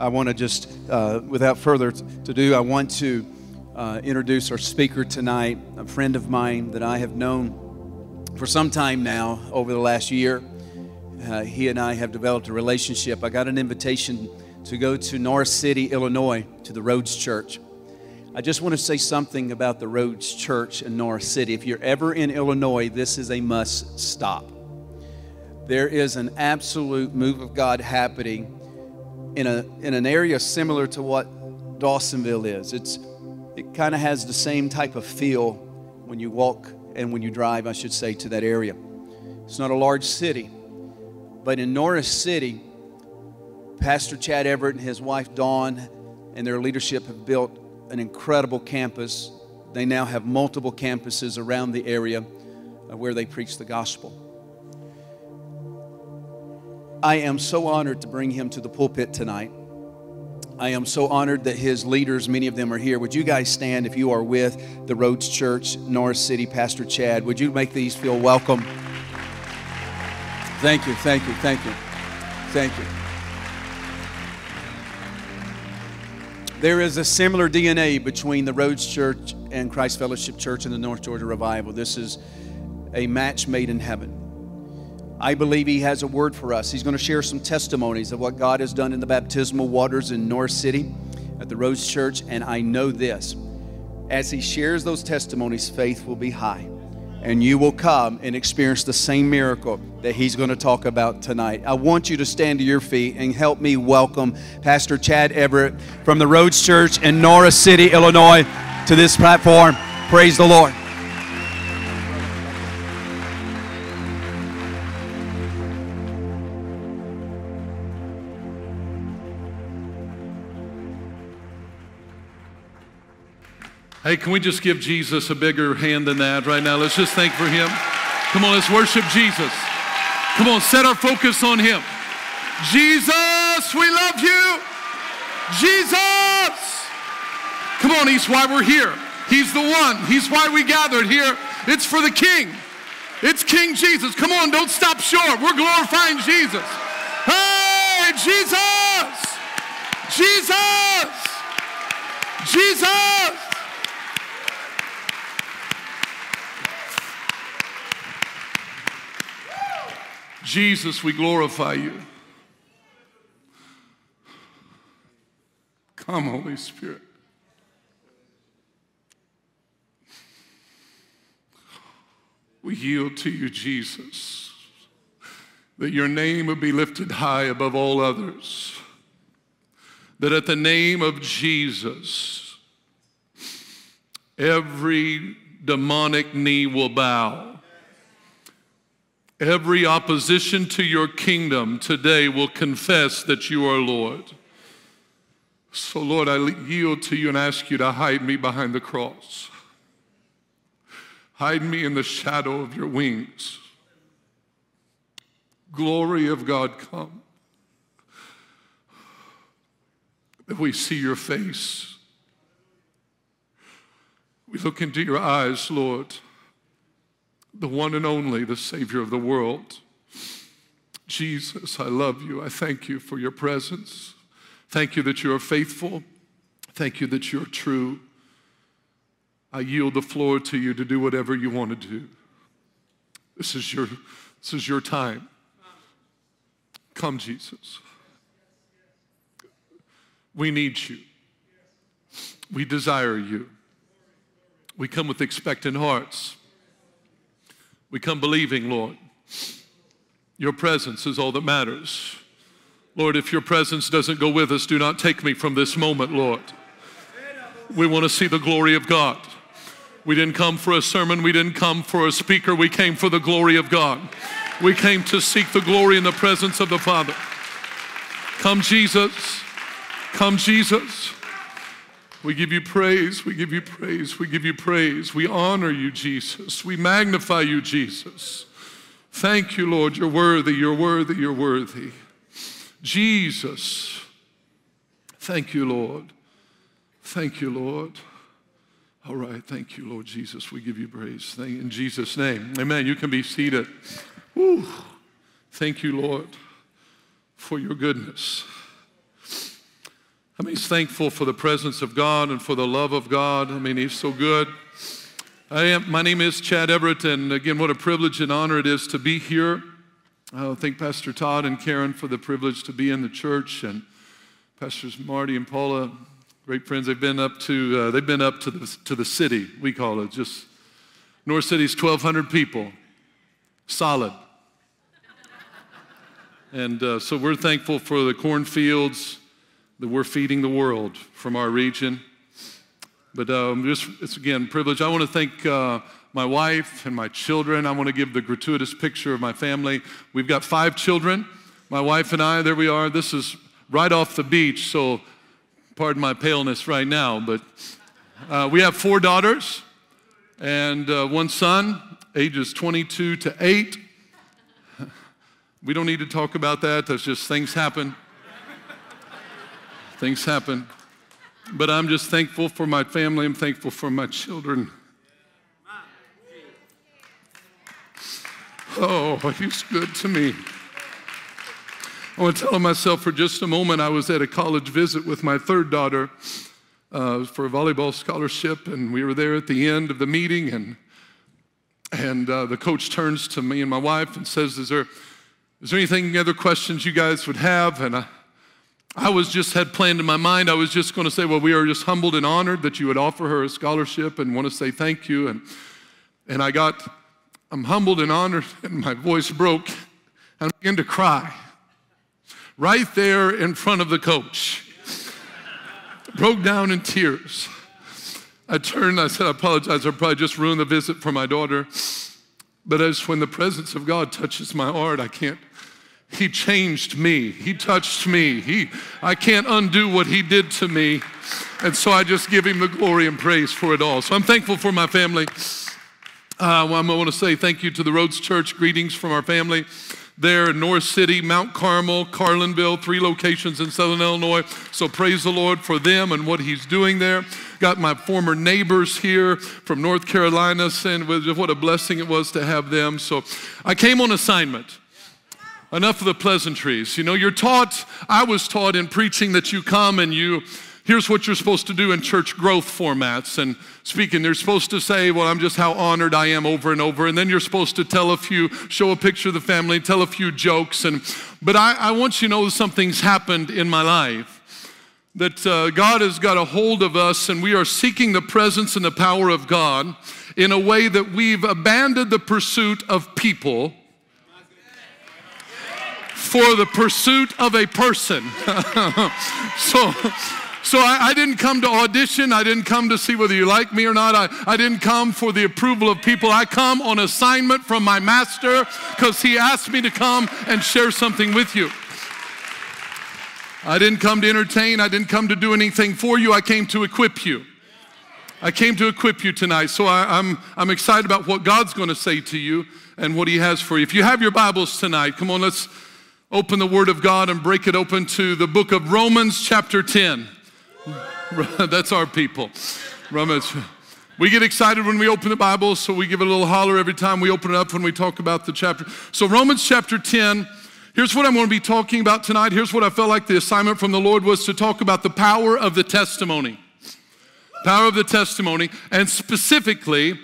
I want to just, uh, without further to do, I want to uh, introduce our speaker tonight, a friend of mine that I have known for some time now, over the last year. Uh, he and I have developed a relationship. I got an invitation to go to Norris City, Illinois, to the Rhodes Church. I just want to say something about the Rhodes Church in Norris City. If you're ever in Illinois, this is a must stop. There is an absolute move of God happening in, a, in an area similar to what Dawsonville is. It's, it kind of has the same type of feel when you walk and when you drive, I should say, to that area. It's not a large city, but in Norris City, Pastor Chad Everett and his wife Dawn and their leadership have built an incredible campus. They now have multiple campuses around the area uh, where they preach the gospel. I am so honored to bring him to the pulpit tonight. I am so honored that his leaders, many of them are here. Would you guys stand if you are with the Rhodes Church, Norris City, Pastor Chad? Would you make these feel welcome? Thank you, thank you, thank you, thank you. There is a similar DNA between the Rhodes Church and Christ Fellowship Church and the North Georgia Revival. This is a match made in heaven. I believe he has a word for us. He's going to share some testimonies of what God has done in the baptismal waters in Norris City at the Rhodes Church. And I know this as he shares those testimonies, faith will be high. And you will come and experience the same miracle that he's going to talk about tonight. I want you to stand to your feet and help me welcome Pastor Chad Everett from the Rhodes Church in Norris City, Illinois, to this platform. Praise the Lord. Hey, can we just give Jesus a bigger hand than that right now? Let's just thank for him. Come on, let's worship Jesus. Come on, set our focus on him. Jesus, we love you. Jesus. Come on, he's why we're here. He's the one. He's why we gathered here. It's for the King. It's King Jesus. Come on, don't stop short. We're glorifying Jesus. Hey, Jesus! Jesus! Jesus! Jesus, we glorify you. Come, Holy Spirit. We yield to you, Jesus, that your name would be lifted high above all others, that at the name of Jesus, every demonic knee will bow Every opposition to your kingdom today will confess that you are Lord. So, Lord, I yield to you and ask you to hide me behind the cross. Hide me in the shadow of your wings. Glory of God, come. That we see your face. We look into your eyes, Lord the one and only, the Savior of the world. Jesus, I love you. I thank you for your presence. Thank you that you are faithful. Thank you that you're true. I yield the floor to you to do whatever you want to do. This is your, this is your time. Come, Jesus. We need you. We desire you. We come with expectant hearts. We come believing, Lord. Your presence is all that matters. Lord, if your presence doesn't go with us, do not take me from this moment, Lord. We want to see the glory of God. We didn't come for a sermon, we didn't come for a speaker, we came for the glory of God. We came to seek the glory in the presence of the Father. Come, Jesus. Come, Jesus. We give you praise, we give you praise, we give you praise. We honor you, Jesus. We magnify you, Jesus. Thank you, Lord. You're worthy, you're worthy, you're worthy. Jesus. Thank you, Lord. Thank you, Lord. All right. Thank you, Lord Jesus. We give you praise. Thank, in Jesus' name. Amen. You can be seated. Thank you, Lord, for your goodness. I mean, he's thankful for the presence of God and for the love of God. I mean, he's so good. I am, my name is Chad Everett, and again, what a privilege and honor it is to be here. I thank Pastor Todd and Karen for the privilege to be in the church, and Pastors Marty and Paula, great friends. They've been up to uh, they've been up to the to the city. We call it just Norris City's 1,200 people, solid. And uh, so we're thankful for the cornfields that we're feeding the world from our region. But um, just, it's again privilege. I want to thank uh, my wife and my children. I want to give the gratuitous picture of my family. We've got five children. My wife and I, there we are. This is right off the beach, so pardon my paleness right now. But uh, we have four daughters and uh, one son, ages 22 to 8. We don't need to talk about that. That's just things happen. Things happen. But I'm just thankful for my family. I'm thankful for my children. Oh, he's good to me. I want to tell myself for just a moment I was at a college visit with my third daughter uh, for a volleyball scholarship, and we were there at the end of the meeting, and and uh, the coach turns to me and my wife and says, "Is there is there anything other questions you guys would have?" And I, I was just had planned in my mind. I was just going to say, "Well, we are just humbled and honored that you would offer her a scholarship, and want to say thank you." And and I got, I'm humbled and honored, and my voice broke, and I began to cry right there in front of the coach broke down in tears. I turned, I said, I apologize, I probably just ruined the visit for my daughter. But as when the presence of God touches my heart, I can't. He changed me. He touched me. He, I can't undo what he did to me. And so I just give him the glory and praise for it all. So I'm thankful for my family. Uh, well, I want to say thank you to the Rhodes Church. Greetings from our family there in Norris City, Mount Carmel, Carlinville, three locations in Southern Illinois. So praise the Lord for them and what He's doing there. Got my former neighbors here from North Carolina, saying what a blessing it was to have them. So I came on assignment. Enough of the pleasantries. You know, you're taught, I was taught in preaching that you come and you here's what you're supposed to do in church growth formats and speaking. They're supposed to say, Well, I'm just how honored I am over and over. And then you're supposed to tell a few, show a picture of the family, tell a few jokes. And, but I, I want you to know something's happened in my life. That uh, God has got a hold of us, and we are seeking the presence and the power of God in a way that we've abandoned the pursuit of people for the pursuit of a person. so, so I, I, didn't come to audition. I didn't come to see whether you like me or not. I, I didn't come for the approval of people. I come on assignment from my master because he asked me to come and share something with you. I didn't come to entertain. I didn't come to do anything for you. I came to equip you. I came to equip you tonight. So I, I'm, I'm excited about what God's going to say to you and what he has for you. If you have your Bibles tonight, come on, let's open the Word of God and break it open to the book of Romans, chapter 10. That's our people. Romans. We get excited when we open the Bible, so we give it a little holler every time we open it up when we talk about the chapter. So, Romans chapter 10, here's what I'm going to be talking about tonight. Here's what I felt like the assignment from the Lord was to talk about the power of the testimony. Power of the testimony. And specifically,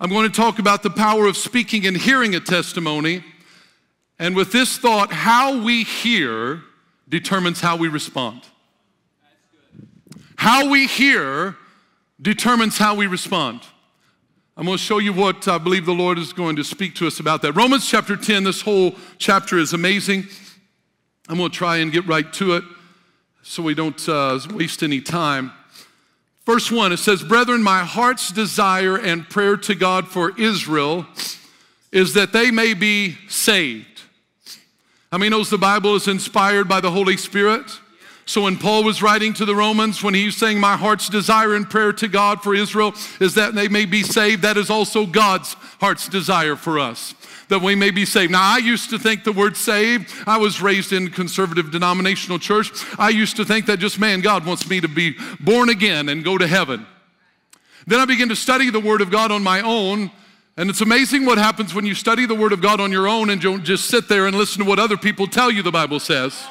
I'm going to talk about the power of speaking and hearing a testimony. And with this thought, how we hear determines how we respond. How we hear determines how we respond. I'm going to show you what I believe the Lord is going to speak to us about that. Romans chapter 10, this whole chapter is amazing. I'm going to try and get right to it so we don't uh, waste any time. Verse 1, it says, Brethren, my heart's desire and prayer to God for Israel is that they may be saved. How many knows the Bible is inspired by the Holy Spirit? So when Paul was writing to the Romans, when he's saying, My heart's desire and prayer to God for Israel is that they may be saved, that is also God's heart's desire for us, that we may be saved. Now, I used to think the word saved, I was raised in conservative denominational church. I used to think that just, man, God wants me to be born again and go to heaven. Then I began to study the Word of God on my own. And it's amazing what happens when you study the Word of God on your own and don't just sit there and listen to what other people tell you the Bible says.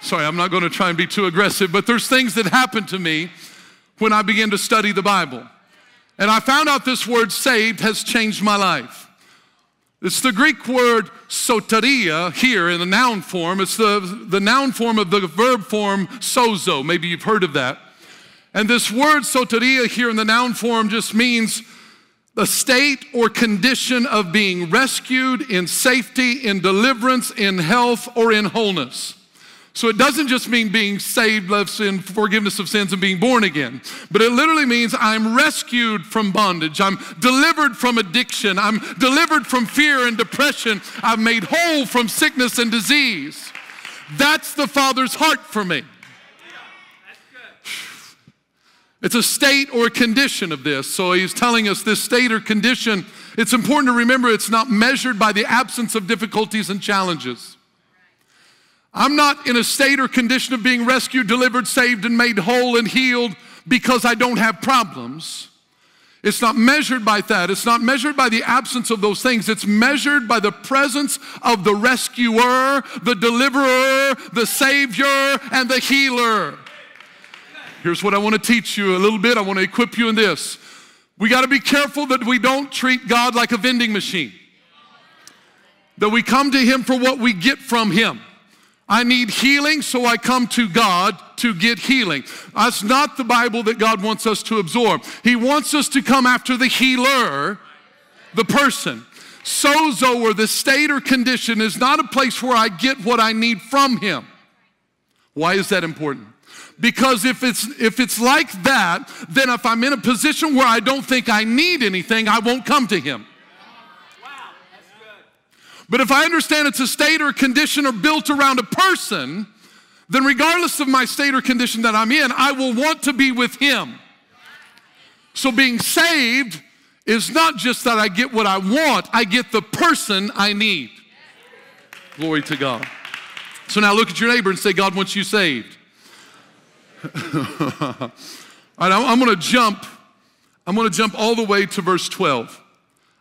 Sorry, I'm not going to try and be too aggressive, but there's things that happen to me when I begin to study the Bible. And I found out this word saved has changed my life. It's the Greek word soteria here in the noun form. It's the, the noun form of the verb form sozo. Maybe you've heard of that. And this word soteria here in the noun form just means the state or condition of being rescued in safety, in deliverance, in health, or in wholeness. So it doesn't just mean being saved, left sin, forgiveness of sins, and being born again, but it literally means I'm rescued from bondage. I'm delivered from addiction. I'm delivered from fear and depression. I'm made whole from sickness and disease. That's the Father's heart for me. It's a state or a condition of this. So he's telling us this state or condition. It's important to remember it's not measured by the absence of difficulties and challenges. I'm not in a state or condition of being rescued, delivered, saved, and made whole and healed because I don't have problems. It's not measured by that. It's not measured by the absence of those things. It's measured by the presence of the rescuer, the deliverer, the savior, and the healer. Here's what I want to teach you a little bit. I want to equip you in this. We got to be careful that we don't treat God like a vending machine, that we come to Him for what we get from Him. I need healing, so I come to God to get healing. That's not the Bible that God wants us to absorb. He wants us to come after the healer, the person. Sozo, or the state or condition, is not a place where I get what I need from Him. Why is that important? Because if it's if it's like that, then if I'm in a position where I don't think I need anything, I won't come to him. But if I understand it's a state or condition or built around a person, then regardless of my state or condition that I'm in, I will want to be with him. So being saved is not just that I get what I want, I get the person I need. Glory to God. So now look at your neighbor and say, God wants you saved. All right, I'm going to jump. I'm going to jump all the way to verse 12.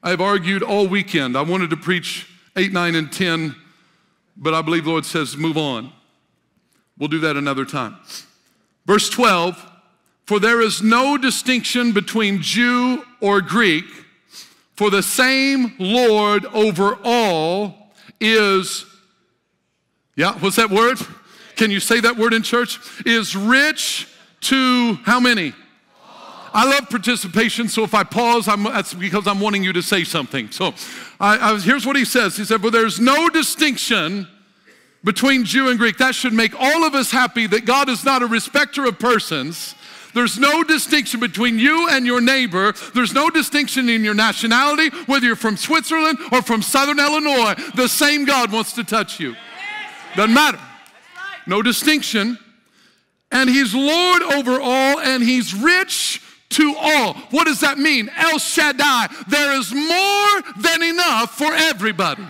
I have argued all weekend. I wanted to preach 8, 9, and 10, but I believe Lord says move on. We'll do that another time. Verse 12 For there is no distinction between Jew or Greek, for the same Lord over all is, yeah, what's that word? Can you say that word in church? Is rich to how many? I love participation, so if I pause, I'm, that's because I'm wanting you to say something. So I, I, here's what he says He said, Well, there's no distinction between Jew and Greek. That should make all of us happy that God is not a respecter of persons. There's no distinction between you and your neighbor. There's no distinction in your nationality, whether you're from Switzerland or from Southern Illinois. The same God wants to touch you. Doesn't matter no distinction. And he's Lord over all, and he's rich to all. What does that mean? El Shaddai. There is more than enough for everybody.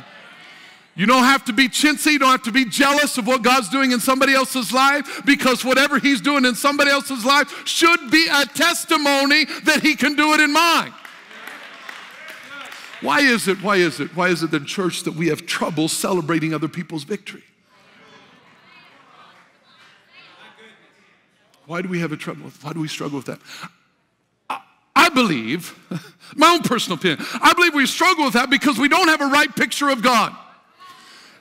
You don't have to be chintzy, you don't have to be jealous of what God's doing in somebody else's life because whatever He's doing in somebody else's life should be a testimony that He can do it in mine. Why is it, why is it, why is it in church that we have trouble celebrating other people's victory? Why do we have a trouble? Why do we struggle with that? I, I believe, my own personal opinion, I believe we struggle with that because we don't have a right picture of God.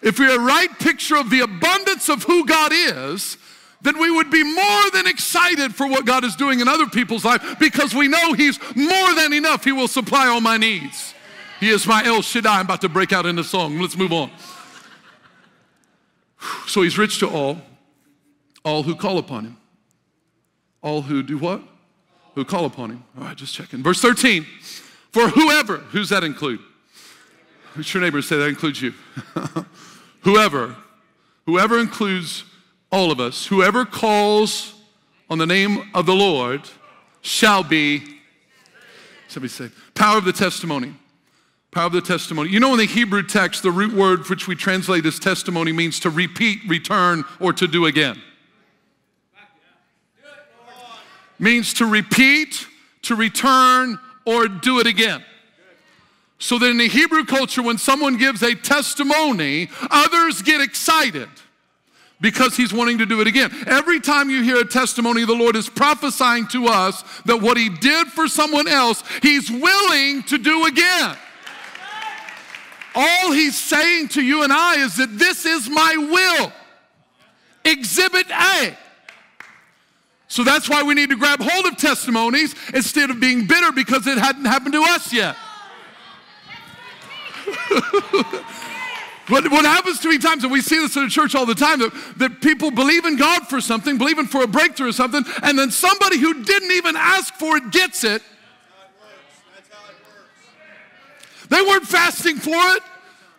If we had a right picture of the abundance of who God is, then we would be more than excited for what God is doing in other people's life because we know He's more than enough. He will supply all my needs. He is my El Shaddai. I'm about to break out in into song. Let's move on. So He's rich to all, all who call upon Him. All who do what? Who call upon him. All right, just checking. Verse 13. For whoever, who's that include? Who's your neighbor say that includes you? whoever, whoever includes all of us, whoever calls on the name of the Lord shall be, somebody say, power of the testimony. Power of the testimony. You know, in the Hebrew text, the root word which we translate as testimony means to repeat, return, or to do again. Means to repeat, to return, or do it again. So that in the Hebrew culture, when someone gives a testimony, others get excited. because he's wanting to do it again. Every time you hear a testimony, the Lord is prophesying to us that what he did for someone else, he's willing to do again. All he's saying to you and I is that this is my will. Exhibit A. So that's why we need to grab hold of testimonies instead of being bitter because it hadn't happened to us yet. what, what happens to me times, and we see this in the church all the time, that, that people believe in God for something, believing for a breakthrough or something, and then somebody who didn't even ask for it gets it. They weren't fasting for it.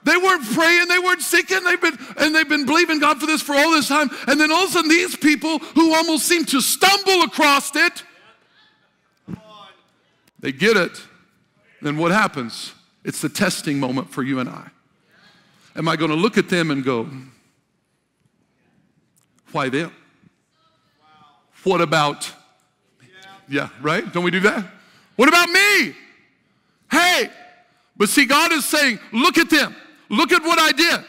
They weren't praying, they weren't seeking, they've been and they've been believing God for this for all this time. And then all of a sudden, these people who almost seem to stumble across it, they get it. Then what happens? It's the testing moment for you and I. Am I going to look at them and go, why them? What about? Yeah, right? Don't we do that? What about me? Hey, but see, God is saying, look at them. Look at what I did.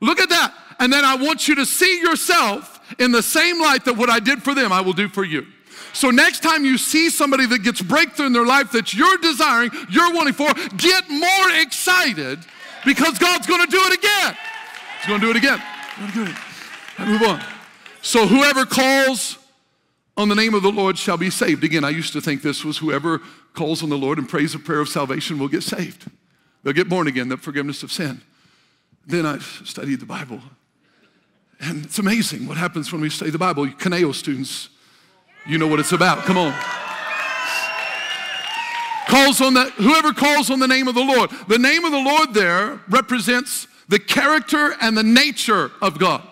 Look at that. And then I want you to see yourself in the same light that what I did for them, I will do for you. So next time you see somebody that gets breakthrough in their life that you're desiring, you're wanting for, get more excited because God's going to do it again. He's going to do it again. It. move on. So whoever calls on the name of the Lord shall be saved. Again, I used to think this was whoever calls on the Lord and prays a prayer of salvation will get saved. They'll get born again, the forgiveness of sin. Then I studied the Bible. And it's amazing what happens when we study the Bible. Kaneo students, you know what it's about. Come on. Calls on the whoever calls on the name of the Lord. The name of the Lord there represents the character and the nature of God.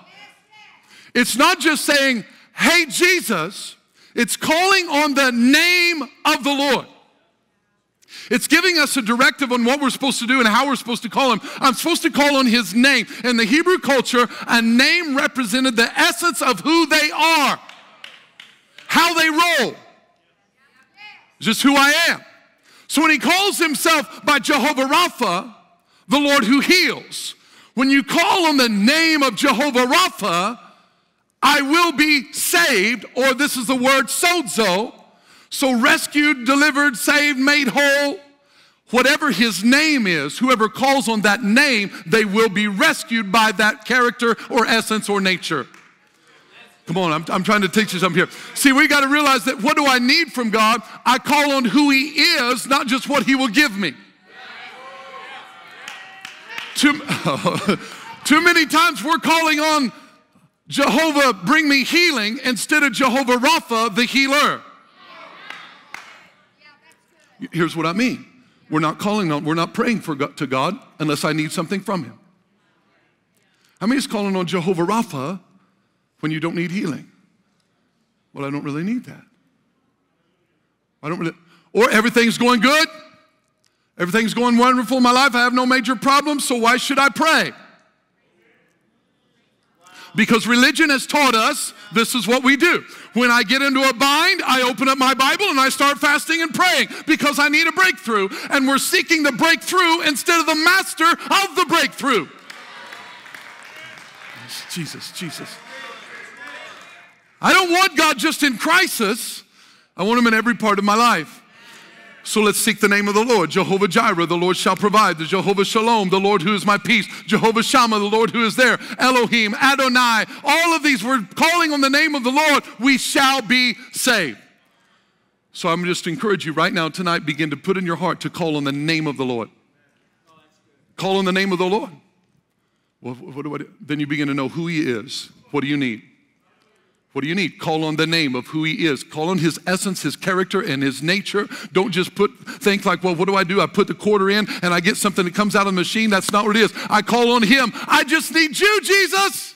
It's not just saying, "Hey Jesus," it's calling on the name of the Lord. It's giving us a directive on what we're supposed to do and how we're supposed to call him. I'm supposed to call on his name. In the Hebrew culture, a name represented the essence of who they are, how they roll. Just who I am. So when he calls himself by Jehovah Rapha, the Lord who heals, when you call on the name of Jehovah Rapha, I will be saved, or this is the word sozo, so, rescued, delivered, saved, made whole, whatever his name is, whoever calls on that name, they will be rescued by that character or essence or nature. Come on, I'm, I'm trying to teach you something here. See, we got to realize that what do I need from God? I call on who He is, not just what He will give me. Too, too many times we're calling on Jehovah, bring me healing, instead of Jehovah Rapha, the healer. Here's what I mean. We're not calling on, we're not praying for God, to God unless I need something from Him. How many is calling on Jehovah Rapha when you don't need healing? Well, I don't really need that. I don't really, or everything's going good. Everything's going wonderful in my life. I have no major problems, so why should I pray? Because religion has taught us this is what we do. When I get into a bind, I open up my Bible and I start fasting and praying because I need a breakthrough. And we're seeking the breakthrough instead of the master of the breakthrough. Jesus, Jesus. I don't want God just in crisis, I want Him in every part of my life. So let's seek the name of the Lord. Jehovah Jireh, the Lord shall provide. The Jehovah Shalom, the Lord who is my peace. Jehovah Shammah, the Lord who is there. Elohim, Adonai, all of these, we're calling on the name of the Lord, we shall be saved. So I'm just encourage you right now tonight, begin to put in your heart to call on the name of the Lord. Call on the name of the Lord. Well, what? Then you begin to know who He is. What do you need? What do you need? Call on the name of who he is. Call on his essence, his character, and his nature. Don't just put think like, well, what do I do? I put the quarter in and I get something that comes out of the machine. That's not what it is. I call on him. I just need you, Jesus.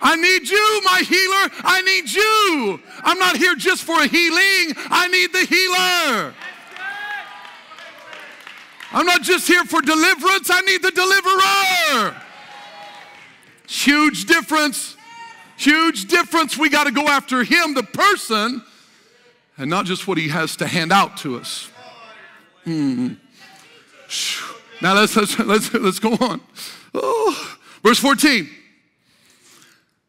I need you, my healer. I need you. I'm not here just for a healing. I need the healer. I'm not just here for deliverance. I need the deliverer. Huge difference. Huge difference. We got to go after him, the person, and not just what he has to hand out to us. Mm. Now let's, let's, let's, let's go on. Oh. Verse 14.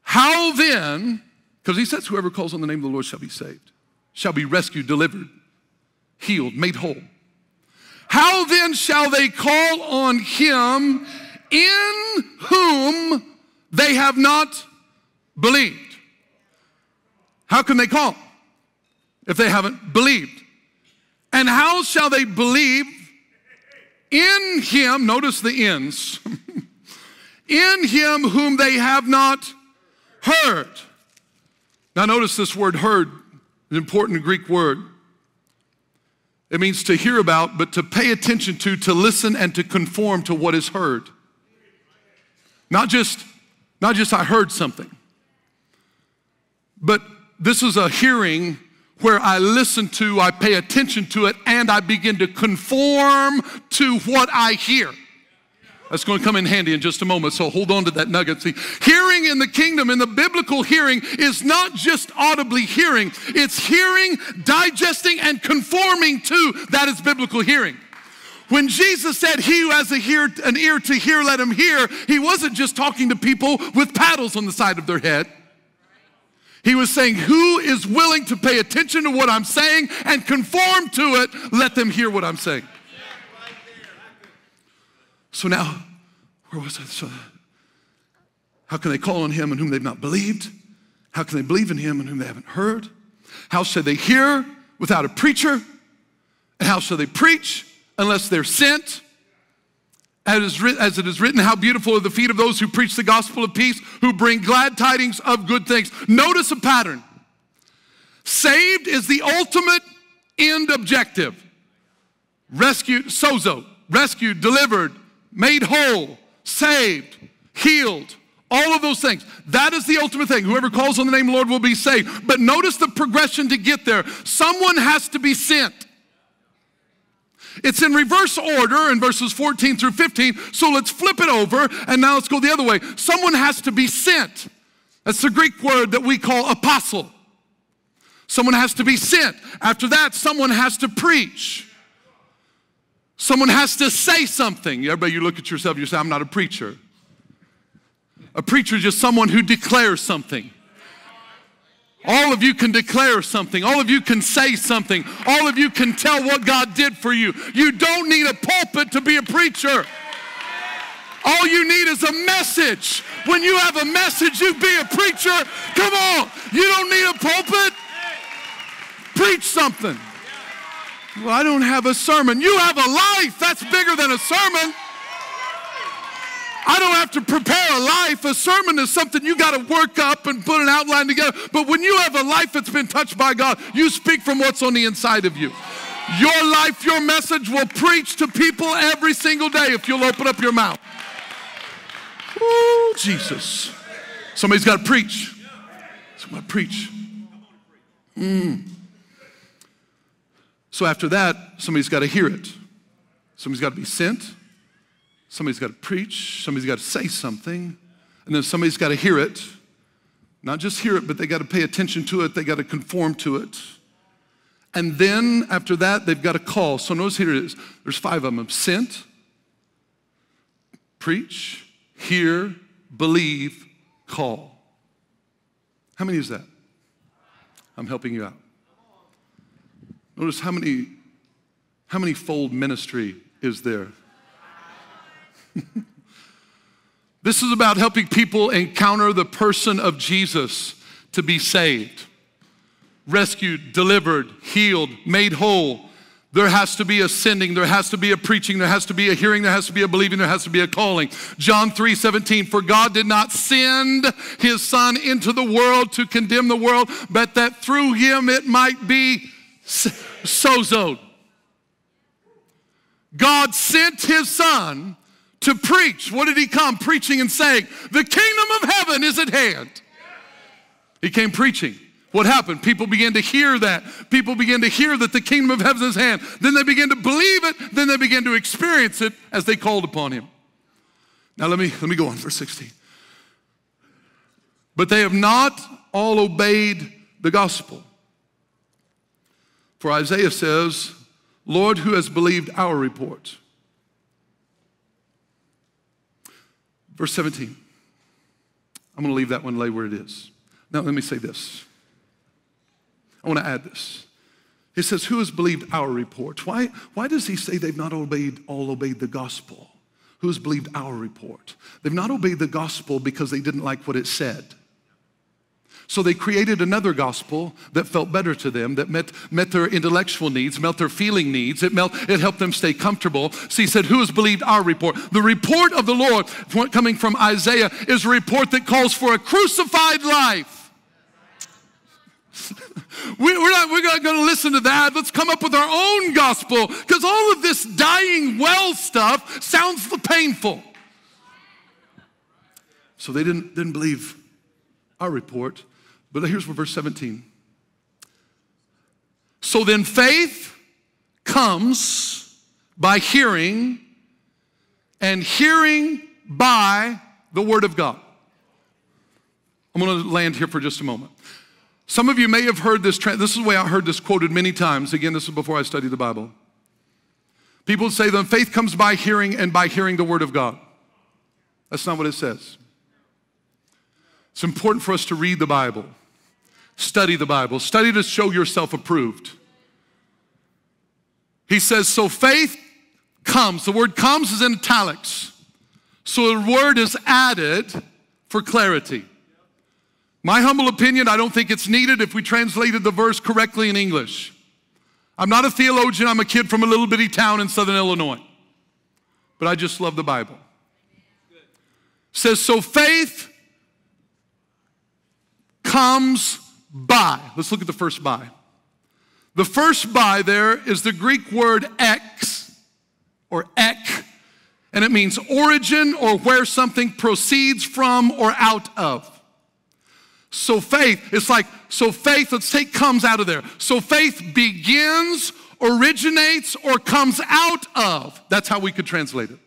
How then, because he says, whoever calls on the name of the Lord shall be saved, shall be rescued, delivered, healed, made whole. How then shall they call on him in whom they have not believed? How can they call if they haven't believed? And how shall they believe in him? Notice the ends. in him whom they have not heard. Now, notice this word heard, an important Greek word. It means to hear about, but to pay attention to, to listen, and to conform to what is heard. Not just, not just I heard something, but this is a hearing where I listen to, I pay attention to it, and I begin to conform to what I hear. That's going to come in handy in just a moment, so hold on to that nugget. See, hearing in the kingdom, in the biblical hearing, is not just audibly hearing, it's hearing, digesting, and conforming to that is biblical hearing. When Jesus said, He who has a hear, an ear to hear, let him hear, he wasn't just talking to people with paddles on the side of their head. He was saying, Who is willing to pay attention to what I'm saying and conform to it? Let them hear what I'm saying. So now, where was I? So, how can they call on him in whom they've not believed? How can they believe in him in whom they haven't heard? How shall they hear without a preacher? And how shall they preach unless they're sent? As, it is written, how beautiful are the feet of those who preach the gospel of peace, who bring glad tidings of good things. Notice a pattern. Saved is the ultimate end objective. Rescued, sozo, rescued, delivered, made whole, saved, healed, all of those things. That is the ultimate thing. Whoever calls on the name of the Lord will be saved. But notice the progression to get there. Someone has to be sent. It's in reverse order in verses 14 through 15. So let's flip it over and now let's go the other way. Someone has to be sent. That's the Greek word that we call apostle. Someone has to be sent. After that, someone has to preach. Someone has to say something. Everybody, you look at yourself you say, I'm not a preacher. A preacher is just someone who declares something. All of you can declare something. All of you can say something. All of you can tell what God did for you. You don't need a pulpit to be a preacher. All you need is a message. When you have a message, you be a preacher. Come on. You don't need a pulpit. Preach something. Well, I don't have a sermon. You have a life. That's bigger than a sermon. I don't have to prepare a life. A sermon is something you got to work up and put an outline together. But when you have a life that's been touched by God, you speak from what's on the inside of you. Your life, your message will preach to people every single day if you'll open up your mouth. Ooh, Jesus. Somebody's got to preach. Somebody preach. Mm. So after that, somebody's got to hear it. Somebody's got to be sent. Somebody's got to preach, somebody's got to say something, and then somebody's got to hear it. Not just hear it, but they got to pay attention to it, they got to conform to it. And then after that, they've got to call. So notice here it is there's five of them sent, preach, hear, believe, call. How many is that? I'm helping you out. Notice how many, how many fold ministry is there? this is about helping people encounter the person of Jesus to be saved, rescued, delivered, healed, made whole. There has to be a sending, there has to be a preaching, there has to be a hearing, there has to be a believing, there has to be a calling. John 3 17, for God did not send his Son into the world to condemn the world, but that through him it might be sozoed. God sent his Son to preach. What did he come? Preaching and saying, The kingdom of heaven is at hand. He came preaching. What happened? People began to hear that. People began to hear that the kingdom of heaven is at hand. Then they began to believe it. Then they began to experience it as they called upon him. Now let me let me go on, verse 16. But they have not all obeyed the gospel. For Isaiah says, Lord, who has believed our report? Verse 17. I'm going to leave that one lay where it is. Now, let me say this. I want to add this. He says, Who has believed our report? Why, why does he say they've not obeyed, all obeyed the gospel? Who has believed our report? They've not obeyed the gospel because they didn't like what it said. So they created another gospel that felt better to them, that met, met their intellectual needs, met their feeling needs. It, met, it helped them stay comfortable. So he said, Who has believed our report? The report of the Lord, coming from Isaiah, is a report that calls for a crucified life. we, are not, we're not going to listen to that. Let's come up with our own gospel because all of this dying well stuff sounds painful. So they didn't, didn't believe our report. But here's what verse 17. So then faith comes by hearing, and hearing by the word of God. I'm going to land here for just a moment. Some of you may have heard this. This is the way I heard this quoted many times. Again, this is before I studied the Bible. People say that faith comes by hearing and by hearing the word of God. That's not what it says. It's important for us to read the Bible. Study the Bible. Study to show yourself approved. He says, so faith comes. The word comes is in italics. So the word is added for clarity. My humble opinion, I don't think it's needed if we translated the verse correctly in English. I'm not a theologian, I'm a kid from a little bitty town in southern Illinois. But I just love the Bible. says, so faith comes by. Let's look at the first by. The first by there is the Greek word ex or ek, and it means origin or where something proceeds from or out of. So faith, it's like, so faith, let's take comes out of there. So faith begins, originates, or comes out of. That's how we could translate it.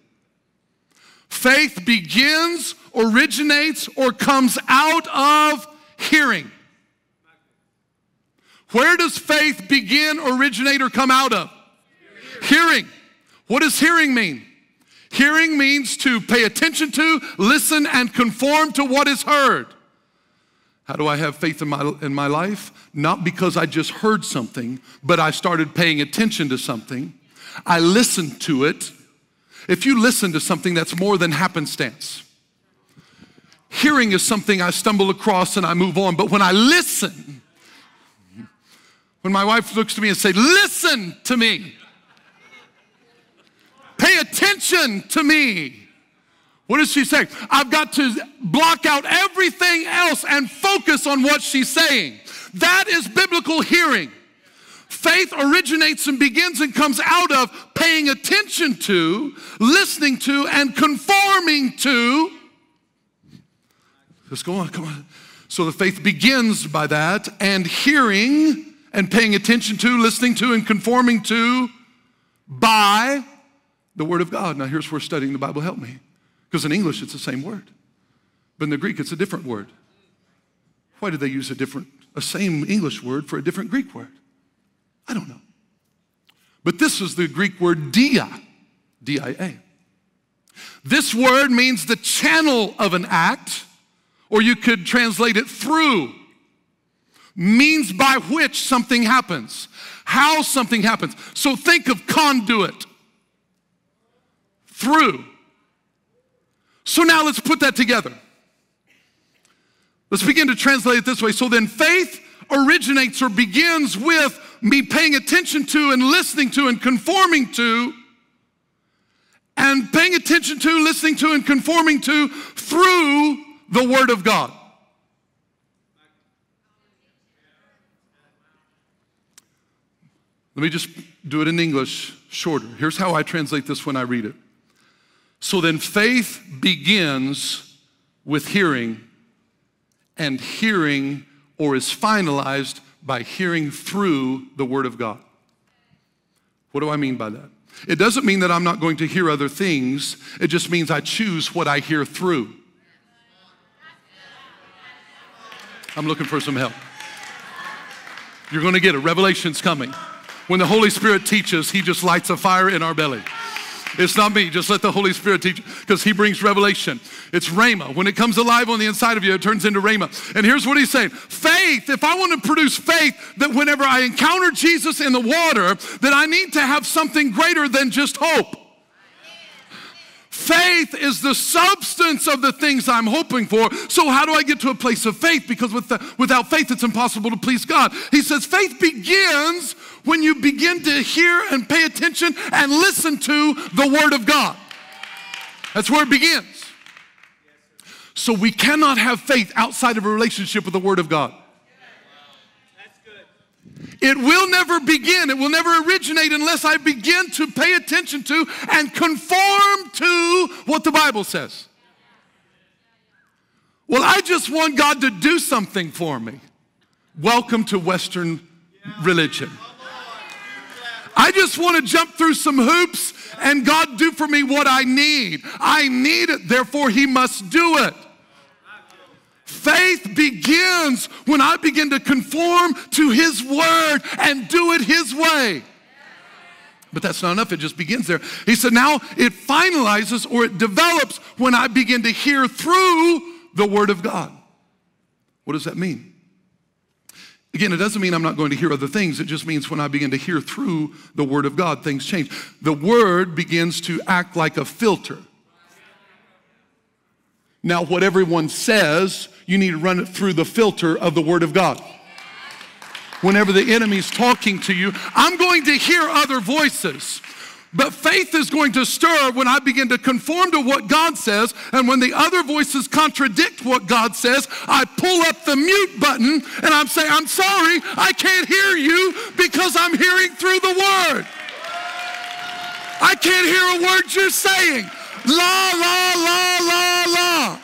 Faith begins, originates, or comes out of hearing. Where does faith begin, originate, or come out of? Hearing. hearing. What does hearing mean? Hearing means to pay attention to, listen, and conform to what is heard. How do I have faith in my, in my life? Not because I just heard something, but I started paying attention to something. I listened to it. If you listen to something, that's more than happenstance. Hearing is something I stumble across and I move on, but when I listen, when my wife looks to me and say, listen to me. Pay attention to me. What does she say? I've got to block out everything else and focus on what she's saying. That is biblical hearing. Faith originates and begins and comes out of paying attention to, listening to, and conforming to. Let's go on, come on. So the faith begins by that and hearing and paying attention to, listening to, and conforming to by the Word of God. Now, here's where studying the Bible helped me. Because in English, it's the same word, but in the Greek, it's a different word. Why did they use a different, a same English word for a different Greek word? I don't know. But this is the Greek word dia, D I A. This word means the channel of an act, or you could translate it through means by which something happens, how something happens. So think of conduit through. So now let's put that together. Let's begin to translate it this way. So then faith originates or begins with me paying attention to and listening to and conforming to and paying attention to, listening to, and conforming to through the Word of God. Let me just do it in English shorter. Here's how I translate this when I read it. So then faith begins with hearing, and hearing or is finalized by hearing through the Word of God. What do I mean by that? It doesn't mean that I'm not going to hear other things, it just means I choose what I hear through. I'm looking for some help. You're going to get it. Revelation's coming. When the Holy Spirit teaches, He just lights a fire in our belly. It's not me. Just let the Holy Spirit teach because He brings revelation. It's Rhema. When it comes alive on the inside of you, it turns into Rhema. And here's what He's saying faith, if I want to produce faith, that whenever I encounter Jesus in the water, that I need to have something greater than just hope. Faith is the substance of the things I'm hoping for. So, how do I get to a place of faith? Because with the, without faith, it's impossible to please God. He says, faith begins when you begin to hear and pay attention and listen to the Word of God. That's where it begins. So, we cannot have faith outside of a relationship with the Word of God. It will never begin, it will never originate unless I begin to pay attention to and conform to what the Bible says. Well, I just want God to do something for me. Welcome to Western religion. I just want to jump through some hoops and God do for me what I need. I need it, therefore, He must do it. Faith begins when I begin to conform to His Word and do it His way. But that's not enough, it just begins there. He said, now it finalizes or it develops when I begin to hear through the Word of God. What does that mean? Again, it doesn't mean I'm not going to hear other things. It just means when I begin to hear through the Word of God, things change. The Word begins to act like a filter. Now, what everyone says, you need to run it through the filter of the Word of God. Whenever the enemy's talking to you, I'm going to hear other voices. But faith is going to stir when I begin to conform to what God says. And when the other voices contradict what God says, I pull up the mute button and I'm saying, I'm sorry, I can't hear you because I'm hearing through the word. I can't hear a word you're saying. La, la, la, la, la.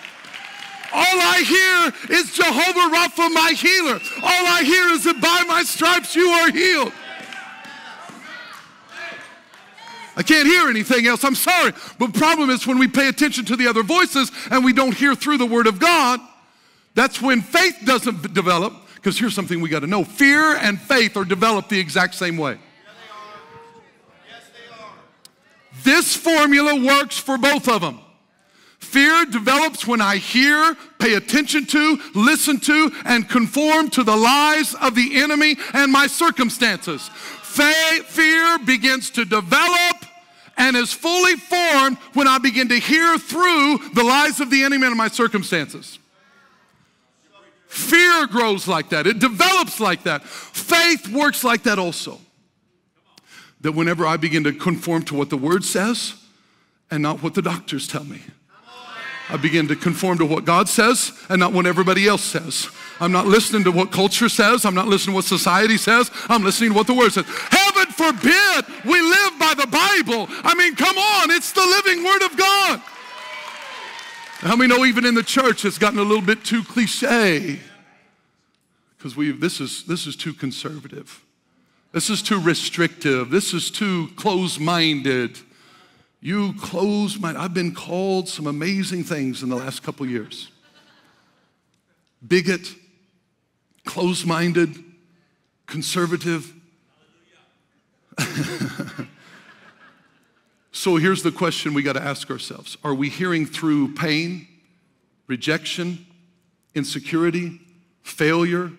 All I hear is Jehovah Rapha, my healer. All I hear is that by my stripes you are healed. I can't hear anything else. I'm sorry. But the problem is when we pay attention to the other voices and we don't hear through the Word of God, that's when faith doesn't develop. Because here's something we got to know fear and faith are developed the exact same way. This formula works for both of them. Fear develops when I hear, pay attention to, listen to, and conform to the lies of the enemy and my circumstances. fear begins to develop and is fully formed when I begin to hear through the lies of the enemy and my circumstances. Fear grows like that, it develops like that. Faith works like that also that whenever I begin to conform to what the word says and not what the doctors tell me, I begin to conform to what God says and not what everybody else says. I'm not listening to what culture says. I'm not listening to what society says. I'm listening to what the word says. Heaven forbid we live by the Bible. I mean, come on, it's the living word of God. How many know even in the church it's gotten a little bit too cliche? Because we this is this is too conservative. This is too restrictive. This is too close minded. You close minded. I've been called some amazing things in the last couple years bigot, close minded, conservative. so here's the question we got to ask ourselves Are we hearing through pain, rejection, insecurity, failure,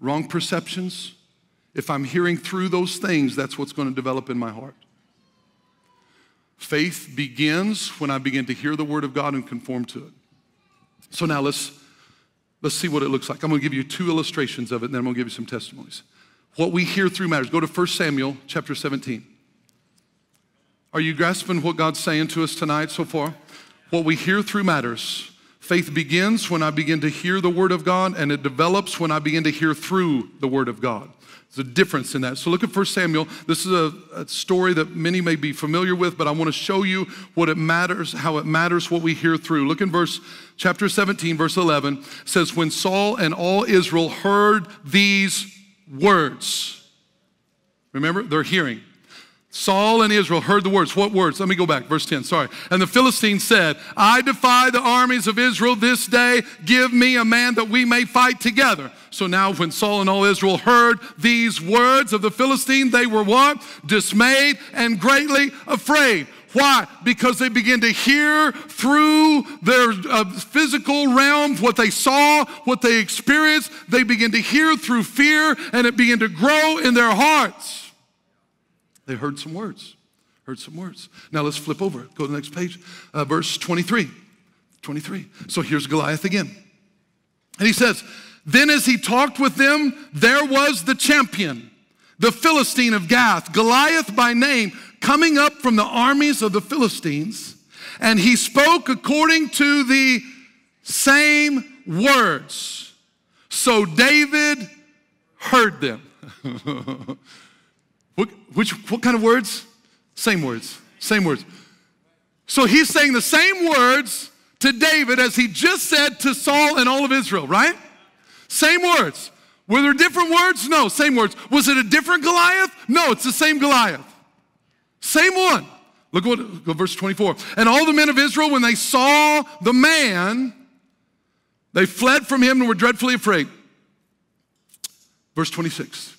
wrong perceptions? If I'm hearing through those things, that's what's going to develop in my heart. Faith begins when I begin to hear the word of God and conform to it. So now let's let's see what it looks like. I'm going to give you two illustrations of it and then I'm going to give you some testimonies. What we hear through matters. Go to 1 Samuel chapter 17. Are you grasping what God's saying to us tonight so far? What we hear through matters. Faith begins when I begin to hear the word of God and it develops when I begin to hear through the word of God. There's a difference in that. So look at 1 Samuel. This is a, a, story that many may be familiar with, but I want to show you what it matters, how it matters what we hear through. Look in verse chapter 17, verse 11. Says, When Saul and all Israel heard these words, remember, they're hearing. Saul and Israel heard the words. What words? Let me go back. Verse 10, sorry. And the Philistine said, I defy the armies of Israel this day. Give me a man that we may fight together. So now, when Saul and all Israel heard these words of the Philistine, they were what? Dismayed and greatly afraid. Why? Because they began to hear through their uh, physical realm what they saw, what they experienced. They began to hear through fear, and it began to grow in their hearts. They heard some words. Heard some words. Now let's flip over. Go to the next page. Uh, verse 23. 23. So here's Goliath again. And he says, Then as he talked with them, there was the champion, the Philistine of Gath, Goliath by name, coming up from the armies of the Philistines. And he spoke according to the same words. So David heard them. what, which, what kind of words? Same words. Same words. So he's saying the same words to David as he just said to Saul and all of Israel, right? Same words. Were there different words? No, same words. Was it a different Goliath? No, it's the same Goliath. Same one. Look what go verse 24. And all the men of Israel, when they saw the man, they fled from him and were dreadfully afraid. Verse 26.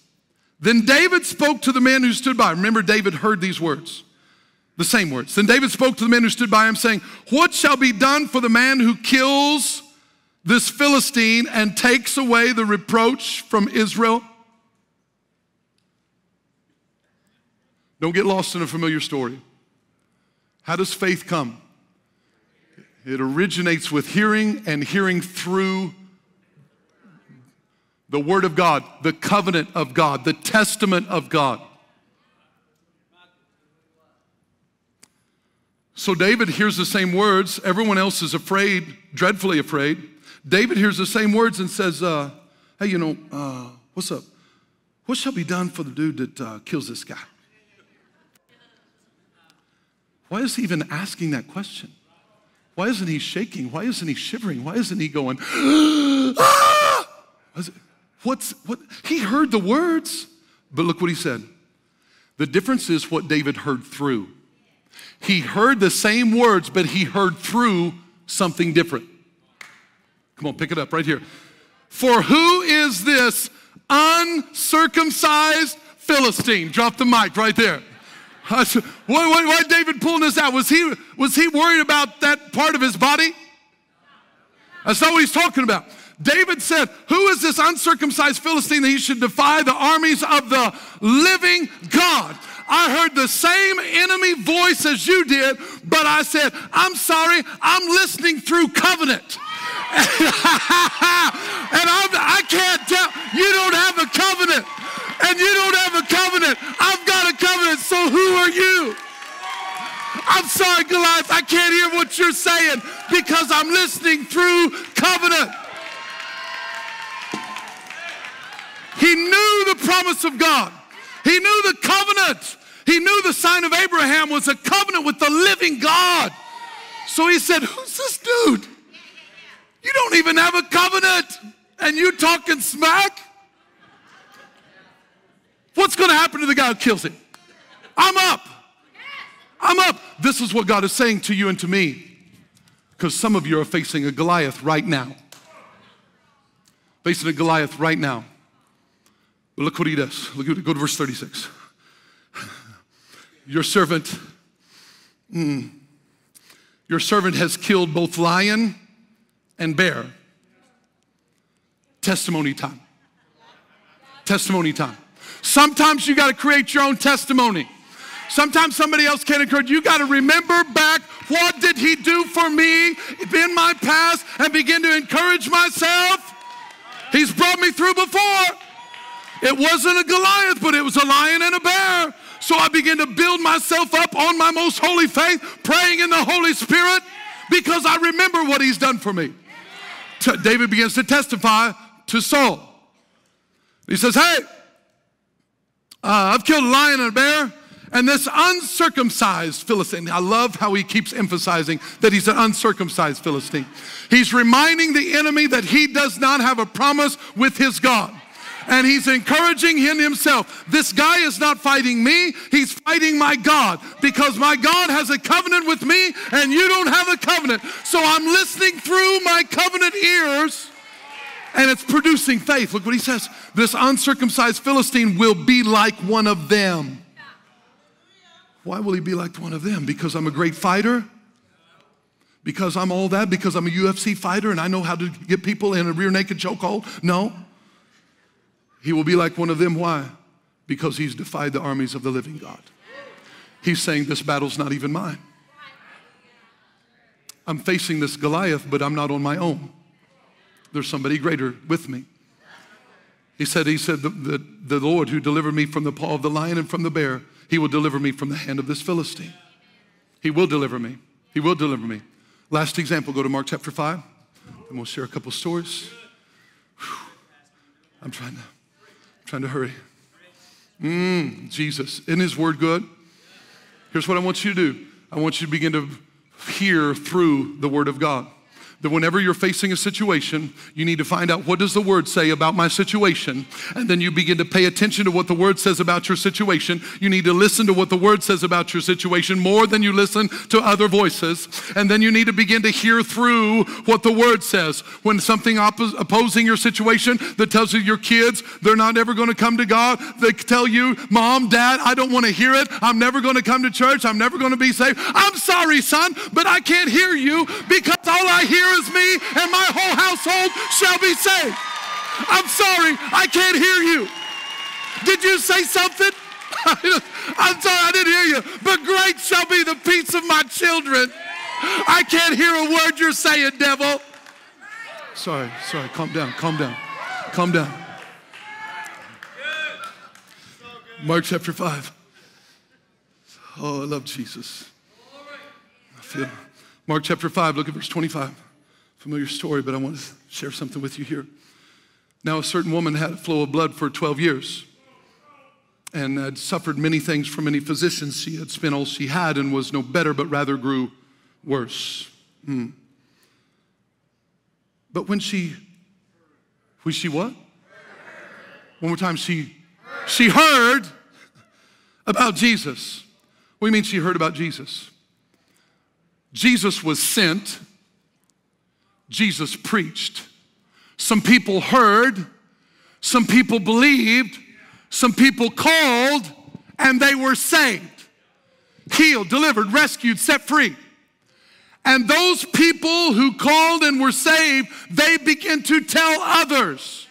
Then David spoke to the men who stood by. Remember, David heard these words, the same words. Then David spoke to the men who stood by him, saying, What shall be done for the man who kills this Philistine and takes away the reproach from Israel? Don't get lost in a familiar story. How does faith come? It originates with hearing and hearing through the Word of God, the covenant of God, the testament of God. So David hears the same words. Everyone else is afraid, dreadfully afraid. David hears the same words and says, uh, Hey, you know, uh, what's up? What shall be done for the dude that uh, kills this guy? Why is he even asking that question? Why isn't he shaking? Why isn't he shivering? Why isn't he going, ah! What's what? He heard the words, but look what he said. The difference is what David heard through. He heard the same words, but he heard through something different. Come on, pick it up right here. For who is this uncircumcised Philistine? Drop the mic right there. Why, why, why David pulling this out? Was he, was he worried about that part of his body? That's not what he's talking about. David said, Who is this uncircumcised Philistine that he should defy the armies of the living God? I heard the same enemy voice as you did, but I said, I'm sorry, I'm listening through covenant. and I'm, I can't tell, you don't have a covenant, and you don't have a covenant. I've got a covenant, so who are you? I'm sorry, Goliath, I can't hear what you're saying because I'm listening through covenant. He knew the promise of God. He knew the covenant. He knew the sign of Abraham was a covenant with the living God. So he said, Who's this dude? You don't even have a covenant and you talking smack? What's going to happen to the guy who kills him? I'm up. I'm up. This is what God is saying to you and to me. Because some of you are facing a Goliath right now. Facing a Goliath right now. But look what he does. Look at, go to verse 36. Your servant, mm, your servant has killed both lion and bear. Testimony time. Testimony time. Sometimes you got to create your own testimony. Sometimes somebody else can encourage you. got to remember back what did he do for me in my past and begin to encourage myself. He's brought me through before. It wasn't a Goliath, but it was a lion and a bear. So I began to build myself up on my most holy faith, praying in the Holy Spirit because I remember what he's done for me. David begins to testify to Saul. He says, Hey, uh, I've killed a lion and a bear. And this uncircumcised Philistine, I love how he keeps emphasizing that he's an uncircumcised Philistine. He's reminding the enemy that he does not have a promise with his God and he's encouraging him himself. This guy is not fighting me, he's fighting my God because my God has a covenant with me and you don't have a covenant. So I'm listening through my covenant ears and it's producing faith. Look what he says this uncircumcised Philistine will be like one of them. Why will he be like one of them? Because I'm a great fighter? Because I'm all that? Because I'm a UFC fighter and I know how to get people in a rear naked chokehold? No. He will be like one of them. Why? Because he's defied the armies of the living God. He's saying, This battle's not even mine. I'm facing this Goliath, but I'm not on my own. There's somebody greater with me. He said, He said, the, the, the Lord who delivered me from the paw of the lion and from the bear, he will deliver me from the hand of this Philistine. He will deliver me. He will deliver me. Last example, go to Mark chapter 5, and we'll share a couple stories. Whew. I'm trying to, trying to hurry. Mm, Jesus. Isn't his word good? Here's what I want you to do I want you to begin to hear through the word of God that whenever you're facing a situation, you need to find out what does the word say about my situation, and then you begin to pay attention to what the word says about your situation. You need to listen to what the word says about your situation more than you listen to other voices, and then you need to begin to hear through what the word says. When something oppos- opposing your situation that tells you your kids they're not ever going to come to God, they tell you, "Mom, Dad, I don't want to hear it. I'm never going to come to church. I'm never going to be saved." I'm sorry, son, but I can't hear you because all I hear is me and my whole household shall be saved. I'm sorry, I can't hear you. Did you say something? I'm sorry, I didn't hear you. But great shall be the peace of my children. I can't hear a word you're saying, devil. Sorry, sorry, calm down, calm down, calm down. Mark chapter 5. Oh, I love Jesus. I feel. Mark chapter 5, look at verse 25. Familiar story, but I want to share something with you here. Now, a certain woman had a flow of blood for 12 years and had suffered many things from many physicians. She had spent all she had and was no better, but rather grew worse. Hmm. But when she, when she what? One more time, she, she heard about Jesus. What do you mean she heard about Jesus? Jesus was sent, Jesus preached. Some people heard, some people believed, some people called, and they were saved, healed, delivered, rescued, set free. And those people who called and were saved, they begin to tell others.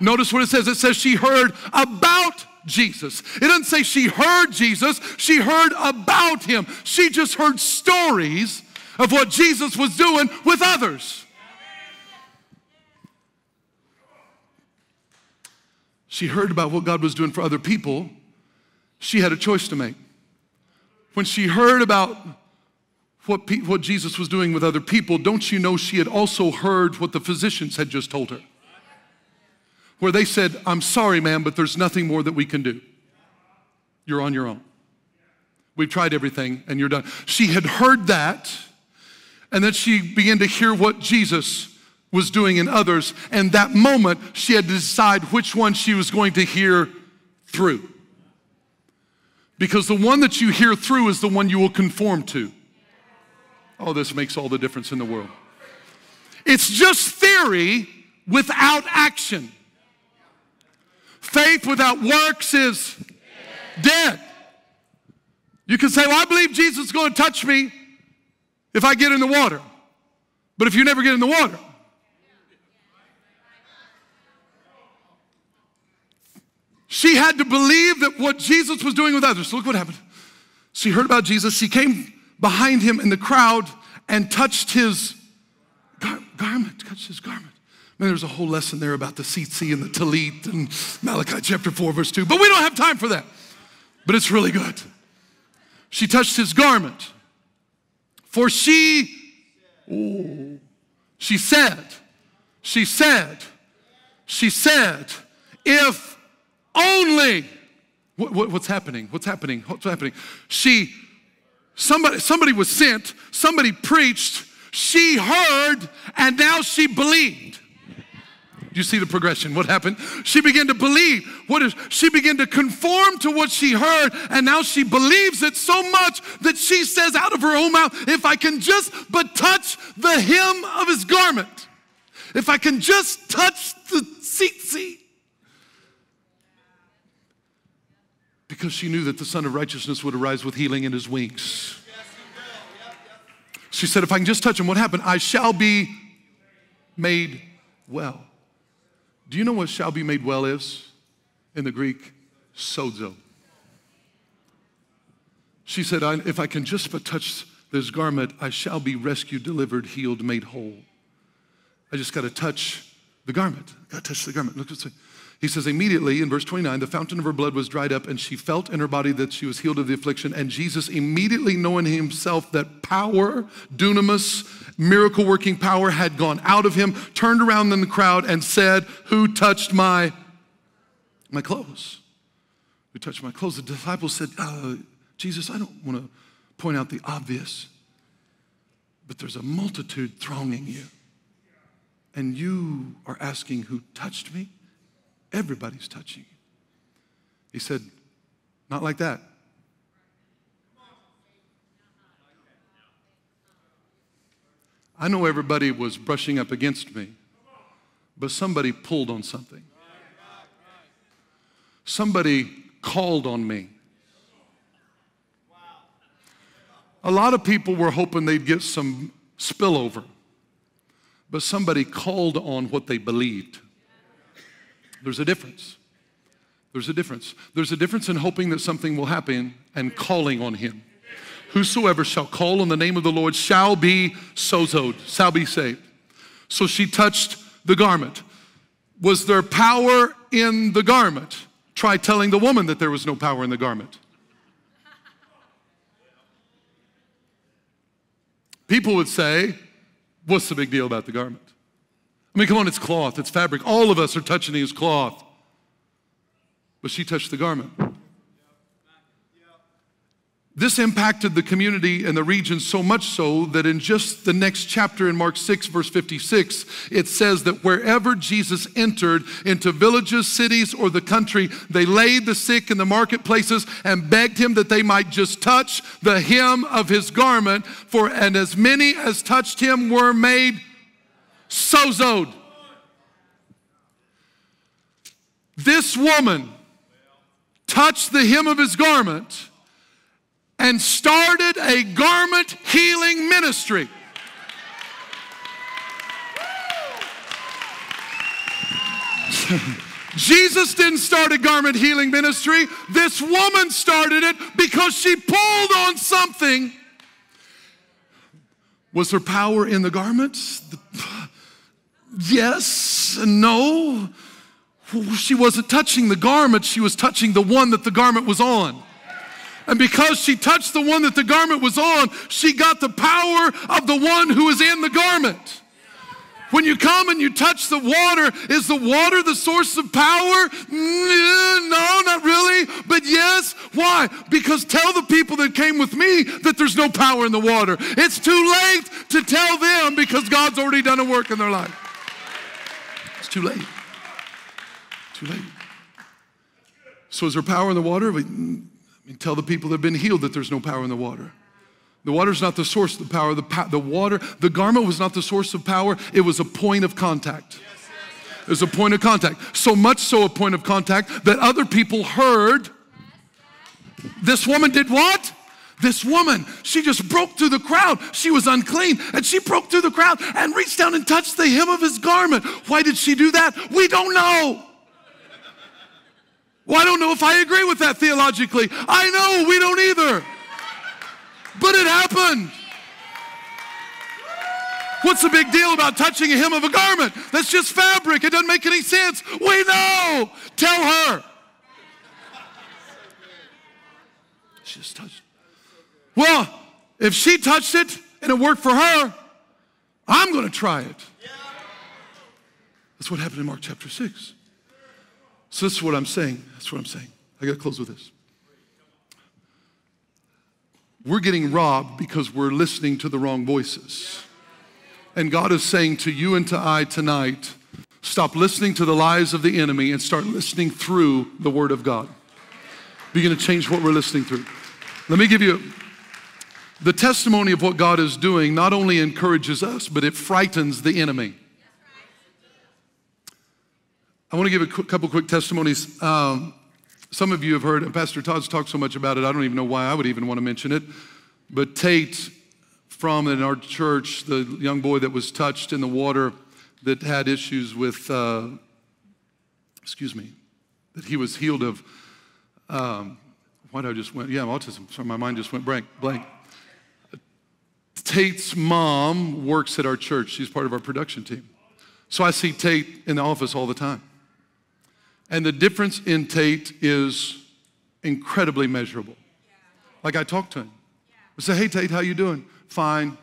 Notice what it says it says she heard about Jesus. It doesn't say she heard Jesus, she heard about him. She just heard stories of what Jesus was doing with others. She heard about what God was doing for other people. She had a choice to make. When she heard about what, pe- what Jesus was doing with other people, don't you know she had also heard what the physicians had just told her? Where they said, I'm sorry, ma'am, but there's nothing more that we can do. You're on your own. We've tried everything and you're done. She had heard that, and then she began to hear what Jesus was doing in others. And that moment, she had to decide which one she was going to hear through. Because the one that you hear through is the one you will conform to. Oh, this makes all the difference in the world. It's just theory without action. Faith without works is dead. You can say, Well, I believe Jesus is going to touch me if I get in the water. But if you never get in the water, she had to believe that what Jesus was doing with others. Look what happened. She heard about Jesus. She came behind him in the crowd and touched his gar- garment, touched his garment. Man, there's a whole lesson there about the tzitzit and the talit and Malachi chapter 4, verse 2. But we don't have time for that. But it's really good. She touched his garment. For she, oh, she said, she said, she said, if only, what, what, what's happening? What's happening? What's happening? She, somebody, somebody was sent, somebody preached, she heard, and now she believed. You see the progression. What happened? She began to believe. What is she began to conform to what she heard, and now she believes it so much that she says out of her own mouth, if I can just but touch the hem of his garment, if I can just touch the tzitzit. Because she knew that the Sun of Righteousness would arise with healing in his wings. She said, If I can just touch him, what happened? I shall be made well. Do you know what shall be made well is in the Greek? Sozo. She said, If I can just but touch this garment, I shall be rescued, delivered, healed, made whole. I just got to touch the garment. Got to touch the garment. Look at this. He says, immediately in verse 29, the fountain of her blood was dried up, and she felt in her body that she was healed of the affliction. And Jesus, immediately knowing himself that power, dunamis, miracle working power had gone out of him, turned around in the crowd and said, Who touched my, my clothes? Who touched my clothes? The disciples said, uh, Jesus, I don't want to point out the obvious, but there's a multitude thronging you. And you are asking who touched me? Everybody's touching. He said, Not like that. I know everybody was brushing up against me, but somebody pulled on something. Somebody called on me. A lot of people were hoping they'd get some spillover, but somebody called on what they believed. There's a difference. There's a difference. There's a difference in hoping that something will happen and calling on Him. Whosoever shall call on the name of the Lord shall be sozoed, shall be saved. So she touched the garment. Was there power in the garment? Try telling the woman that there was no power in the garment. People would say, What's the big deal about the garment? I mean, come on, it's cloth, it's fabric. All of us are touching his cloth. But she touched the garment. This impacted the community and the region so much so that in just the next chapter in Mark 6, verse 56, it says that wherever Jesus entered into villages, cities, or the country, they laid the sick in the marketplaces and begged him that they might just touch the hem of his garment. For and as many as touched him were made sozoed. This woman touched the hem of his garment and started a garment healing ministry. Jesus didn't start a garment healing ministry. This woman started it because she pulled on something. Was her power in the garments? Yes and no. She wasn't touching the garment, she was touching the one that the garment was on. And because she touched the one that the garment was on, she got the power of the one who is in the garment. When you come and you touch the water, is the water the source of power? Mm, no, not really. But yes. Why? Because tell the people that came with me that there's no power in the water. It's too late to tell them because God's already done a work in their life. It's too late. Too late. So, is there power in the water? We, tell the people that have been healed that there's no power in the water. The water is not the source of the power. The, the water, the garment was not the source of power. It was a point of contact. It was a point of contact. So much so a point of contact that other people heard. This woman did what? This woman, she just broke through the crowd. She was unclean and she broke through the crowd and reached down and touched the hem of his garment. Why did she do that? We don't know. Well, I don't know if I agree with that theologically. I know we don't either. But it happened. What's the big deal about touching a hem of a garment? That's just fabric. It doesn't make any sense. We know. Tell her. She just touched. Well, if she touched it and it worked for her, I'm going to try it. That's what happened in Mark chapter 6. So, this is what I'm saying. That's what I'm saying. I got to close with this. We're getting robbed because we're listening to the wrong voices. And God is saying to you and to I tonight stop listening to the lies of the enemy and start listening through the Word of God. Begin to change what we're listening through. Let me give you the testimony of what God is doing, not only encourages us, but it frightens the enemy. I want to give a couple quick testimonies. Um, Some of you have heard, and Pastor Todd's talked so much about it, I don't even know why I would even want to mention it. But Tate, from in our church, the young boy that was touched in the water that had issues with, uh, excuse me, that he was healed of, um, why did I just went, yeah, autism. Sorry, my mind just went blank. blank. Tate's mom works at our church. She's part of our production team. So I see Tate in the office all the time. And the difference in Tate is incredibly measurable. Like I talk to him. I say, hey Tate, how you doing? Fine.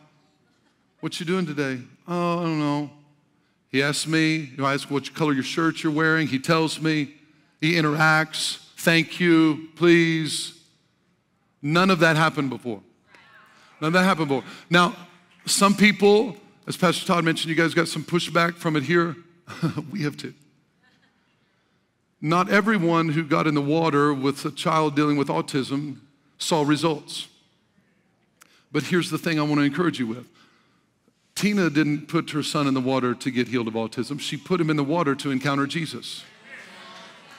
What you doing today? Oh, I don't know. He asks me, you know, I ask what color your shirt you're wearing. He tells me, he interacts, thank you, please. None of that happened before. None of that happened before. Now, some people, as Pastor Todd mentioned, you guys got some pushback from it here. we have too. Not everyone who got in the water with a child dealing with autism saw results. But here's the thing I want to encourage you with Tina didn't put her son in the water to get healed of autism, she put him in the water to encounter Jesus.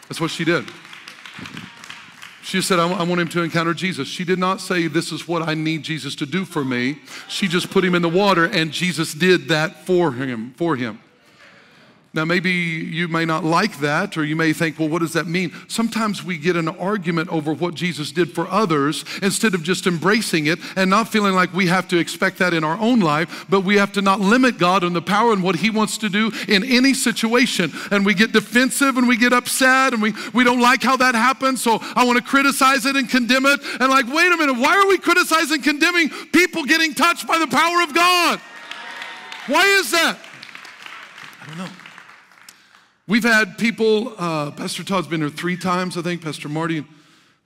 That's what she did. She said, I want him to encounter Jesus. She did not say, This is what I need Jesus to do for me. She just put him in the water, and Jesus did that for him. For him. Now, maybe you may not like that, or you may think, well, what does that mean? Sometimes we get an argument over what Jesus did for others instead of just embracing it and not feeling like we have to expect that in our own life, but we have to not limit God and the power and what He wants to do in any situation. And we get defensive and we get upset and we, we don't like how that happens, so I want to criticize it and condemn it. And, like, wait a minute, why are we criticizing, condemning people getting touched by the power of God? Why is that? I don't know. We've had people, uh, Pastor Todd's been there three times, I think. Pastor Marty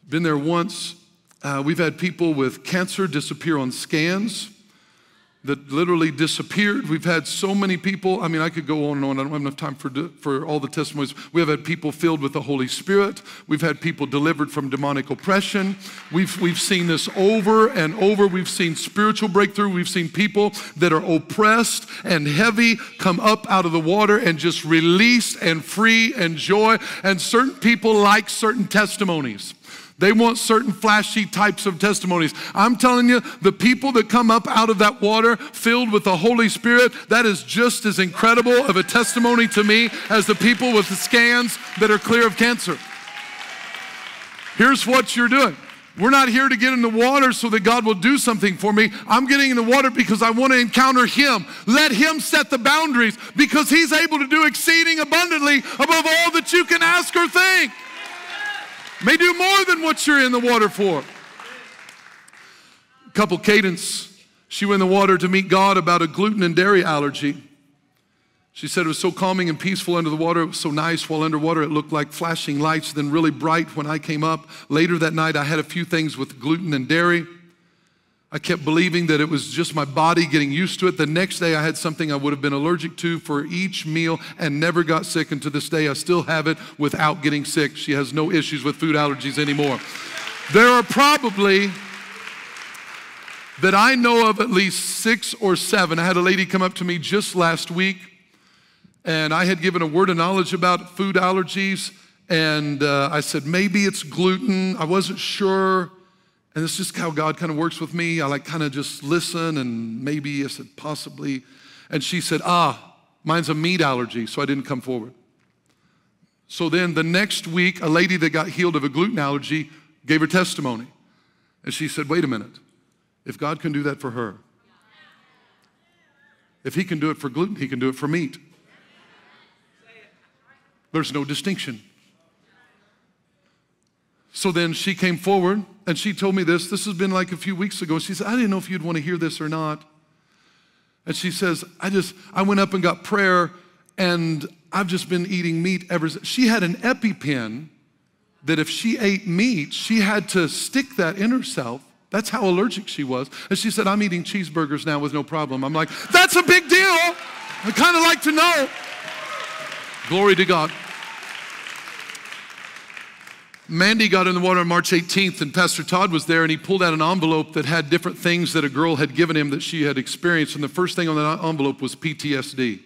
been there once. Uh, we've had people with cancer disappear on scans that literally disappeared. We've had so many people. I mean, I could go on and on. I don't have enough time for, for all the testimonies. We have had people filled with the Holy Spirit. We've had people delivered from demonic oppression. We've, we've seen this over and over. We've seen spiritual breakthrough. We've seen people that are oppressed and heavy come up out of the water and just released and free and joy. And certain people like certain testimonies. They want certain flashy types of testimonies. I'm telling you, the people that come up out of that water filled with the Holy Spirit, that is just as incredible of a testimony to me as the people with the scans that are clear of cancer. Here's what you're doing. We're not here to get in the water so that God will do something for me. I'm getting in the water because I want to encounter Him. Let Him set the boundaries because He's able to do exceeding abundantly above all that you can ask or think may do more than what you're in the water for. Couple cadence, she went in the water to meet God about a gluten and dairy allergy. She said it was so calming and peaceful under the water. It was so nice while underwater. It looked like flashing lights, then really bright when I came up. Later that night, I had a few things with gluten and dairy. I kept believing that it was just my body getting used to it. The next day, I had something I would have been allergic to for each meal and never got sick. And to this day, I still have it without getting sick. She has no issues with food allergies anymore. There are probably, that I know of, at least six or seven. I had a lady come up to me just last week, and I had given a word of knowledge about food allergies. And uh, I said, maybe it's gluten. I wasn't sure. And it's just how God kind of works with me. I like kind of just listen and maybe I said possibly. And she said, Ah, mine's a meat allergy, so I didn't come forward. So then the next week, a lady that got healed of a gluten allergy gave her testimony. And she said, Wait a minute. If God can do that for her, if He can do it for gluten, He can do it for meat. There's no distinction. So then she came forward and she told me this. This has been like a few weeks ago. She said, I didn't know if you'd want to hear this or not. And she says, I just, I went up and got prayer and I've just been eating meat ever since. She had an EpiPen that if she ate meat, she had to stick that in herself. That's how allergic she was. And she said, I'm eating cheeseburgers now with no problem. I'm like, that's a big deal. I kind of like to know. Glory to God. Mandy got in the water on March 18th, and Pastor Todd was there, and he pulled out an envelope that had different things that a girl had given him that she had experienced. And the first thing on that envelope was PTSD.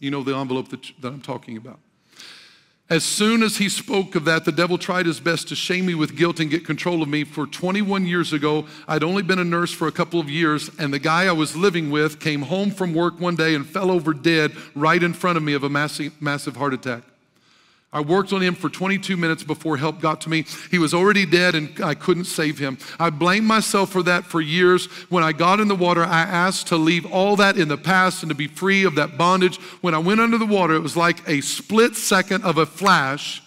You know the envelope that, that I'm talking about. As soon as he spoke of that, the devil tried his best to shame me with guilt and get control of me. For 21 years ago, I'd only been a nurse for a couple of years, and the guy I was living with came home from work one day and fell over dead right in front of me of a massive, massive heart attack. I worked on him for 22 minutes before help got to me. He was already dead and I couldn't save him. I blamed myself for that for years. When I got in the water, I asked to leave all that in the past and to be free of that bondage. When I went under the water, it was like a split second of a flash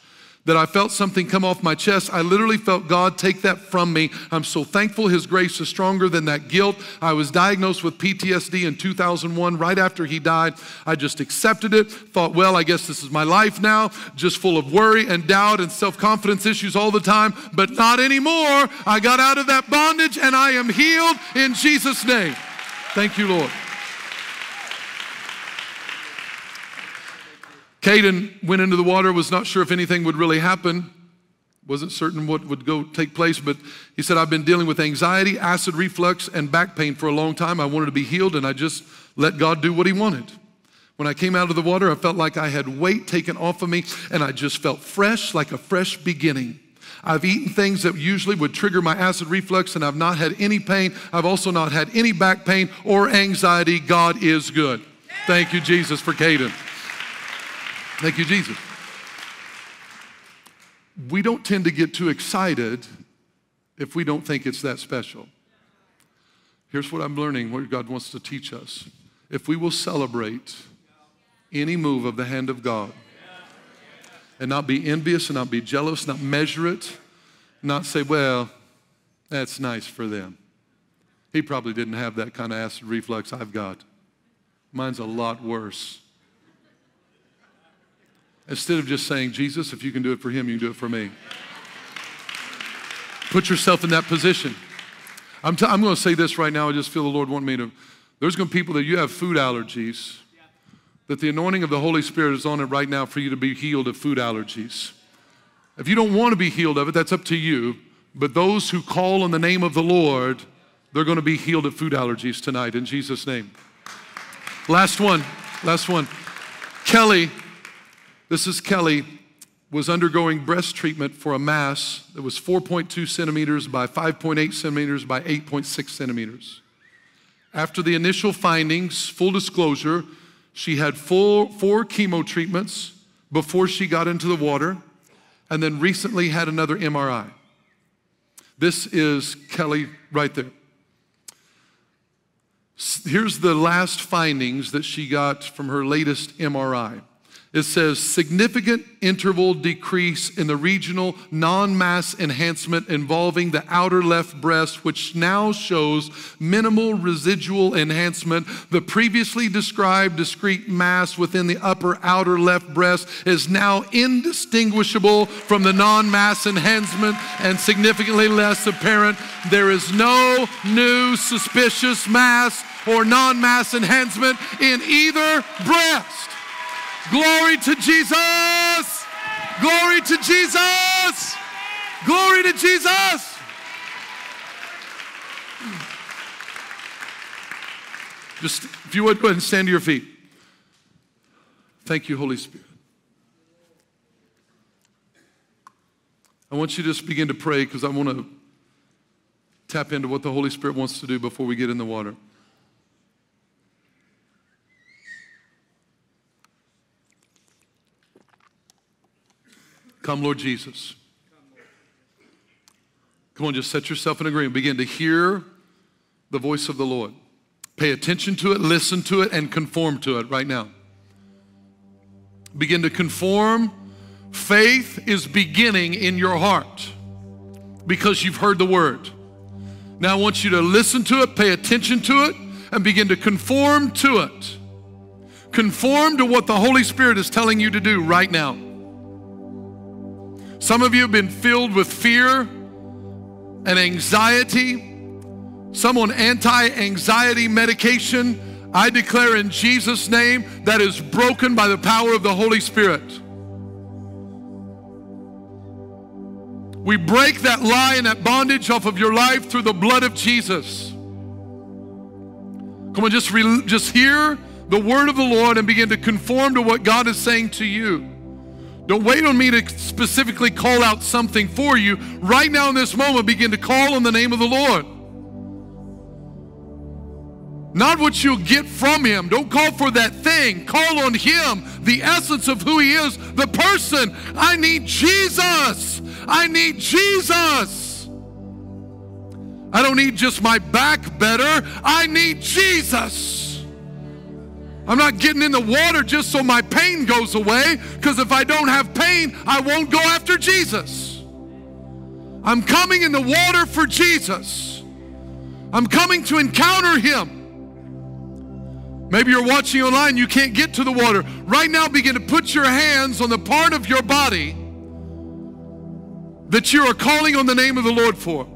that I felt something come off my chest. I literally felt God take that from me. I'm so thankful His grace is stronger than that guilt. I was diagnosed with PTSD in 2001, right after He died. I just accepted it, thought, well, I guess this is my life now, just full of worry and doubt and self confidence issues all the time, but not anymore. I got out of that bondage and I am healed in Jesus' name. Thank you, Lord. Caden went into the water, was not sure if anything would really happen, wasn't certain what would go take place, but he said, I've been dealing with anxiety, acid reflux, and back pain for a long time. I wanted to be healed, and I just let God do what he wanted. When I came out of the water, I felt like I had weight taken off of me, and I just felt fresh, like a fresh beginning. I've eaten things that usually would trigger my acid reflux, and I've not had any pain. I've also not had any back pain or anxiety. God is good. Thank you, Jesus, for Caden. Thank you, Jesus. We don't tend to get too excited if we don't think it's that special. Here's what I'm learning, what God wants to teach us. If we will celebrate any move of the hand of God and not be envious and not be jealous, not measure it, not say, well, that's nice for them. He probably didn't have that kind of acid reflux I've got. Mine's a lot worse. Instead of just saying, Jesus, if you can do it for him, you can do it for me. Put yourself in that position. I'm, t- I'm going to say this right now. I just feel the Lord want me to. There's going to be people that you have food allergies, that the anointing of the Holy Spirit is on it right now for you to be healed of food allergies. If you don't want to be healed of it, that's up to you. But those who call on the name of the Lord, they're going to be healed of food allergies tonight in Jesus' name. Last one. Last one. Kelly this is Kelly, was undergoing breast treatment for a mass that was 4.2 centimeters by 5.8 centimeters by 8.6 centimeters. After the initial findings, full disclosure, she had full, four chemo treatments before she got into the water, and then recently had another MRI. This is Kelly right there. Here's the last findings that she got from her latest MRI. It says significant interval decrease in the regional non mass enhancement involving the outer left breast, which now shows minimal residual enhancement. The previously described discrete mass within the upper outer left breast is now indistinguishable from the non mass enhancement and significantly less apparent. There is no new suspicious mass or non mass enhancement in either breast. Glory to Jesus! Glory to Jesus! Glory to Jesus! Just, if you would, go ahead and stand to your feet. Thank you, Holy Spirit. I want you to just begin to pray because I want to tap into what the Holy Spirit wants to do before we get in the water. Come, Lord Jesus. Come on, just set yourself in agreement. Begin to hear the voice of the Lord. Pay attention to it, listen to it, and conform to it right now. Begin to conform. Faith is beginning in your heart because you've heard the word. Now I want you to listen to it, pay attention to it, and begin to conform to it. Conform to what the Holy Spirit is telling you to do right now. Some of you have been filled with fear and anxiety. Some on anti anxiety medication. I declare in Jesus' name that is broken by the power of the Holy Spirit. We break that lie and that bondage off of your life through the blood of Jesus. Come on, just, re- just hear the word of the Lord and begin to conform to what God is saying to you. Don't wait on me to specifically call out something for you. Right now, in this moment, begin to call on the name of the Lord. Not what you'll get from Him. Don't call for that thing. Call on Him, the essence of who He is, the person. I need Jesus. I need Jesus. I don't need just my back better. I need Jesus. I'm not getting in the water just so my pain goes away, because if I don't have pain, I won't go after Jesus. I'm coming in the water for Jesus. I'm coming to encounter Him. Maybe you're watching online, you can't get to the water. Right now, begin to put your hands on the part of your body that you are calling on the name of the Lord for.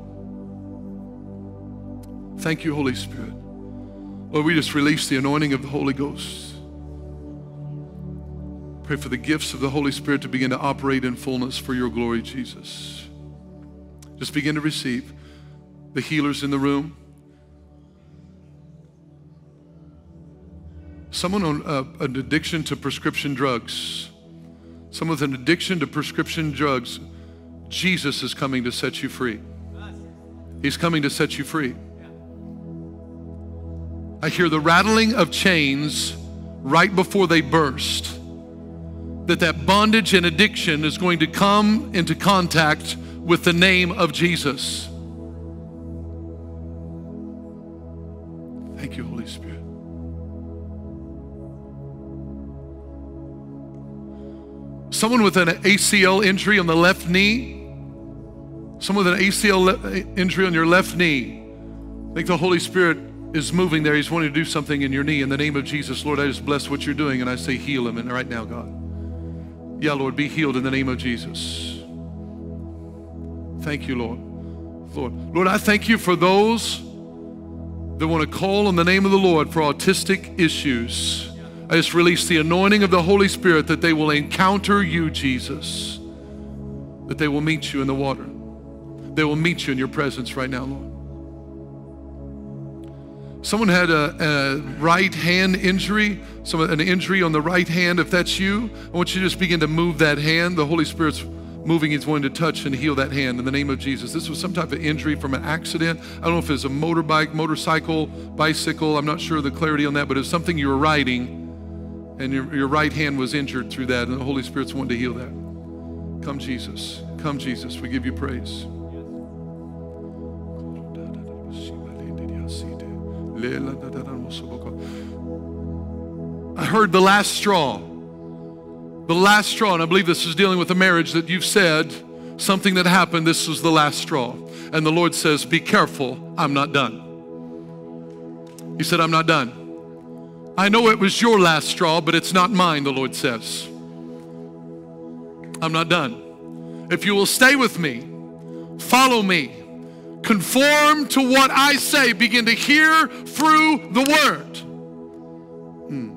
Thank you, Holy Spirit. Lord, we just release the anointing of the Holy Ghost. Pray for the gifts of the Holy Spirit to begin to operate in fullness for your glory, Jesus. Just begin to receive the healers in the room. Someone on uh, an addiction to prescription drugs. Someone with an addiction to prescription drugs. Jesus is coming to set you free. He's coming to set you free. I hear the rattling of chains right before they burst. That that bondage and addiction is going to come into contact with the name of Jesus. Thank you, Holy Spirit. Someone with an ACL injury on the left knee, someone with an ACL injury on your left knee, I think the Holy Spirit is moving there. He's wanting to do something in your knee. In the name of Jesus, Lord, I just bless what you're doing and I say, heal him. And right now, God. Yeah, Lord, be healed in the name of Jesus. Thank you, Lord. Lord, Lord, I thank you for those that want to call on the name of the Lord for autistic issues. I just release the anointing of the Holy Spirit that they will encounter you, Jesus, that they will meet you in the water. They will meet you in your presence right now, Lord. Someone had a, a, right hand injury, some, an injury on the right hand. If that's you, I want you to just begin to move that hand. The Holy Spirit's moving. He's wanting to touch and heal that hand in the name of Jesus. This was some type of injury from an accident. I don't know if it's a motorbike, motorcycle, bicycle. I'm not sure the clarity on that, but it's something you were riding and your, your right hand was injured through that, and the Holy Spirit's wanting to heal that. Come, Jesus. Come, Jesus. We give you praise. I heard the last straw. The last straw, and I believe this is dealing with a marriage that you've said something that happened, this was the last straw. And the Lord says, Be careful, I'm not done. He said, I'm not done. I know it was your last straw, but it's not mine, the Lord says. I'm not done. If you will stay with me, follow me, conform to what I say, begin to hear through the word. Hmm.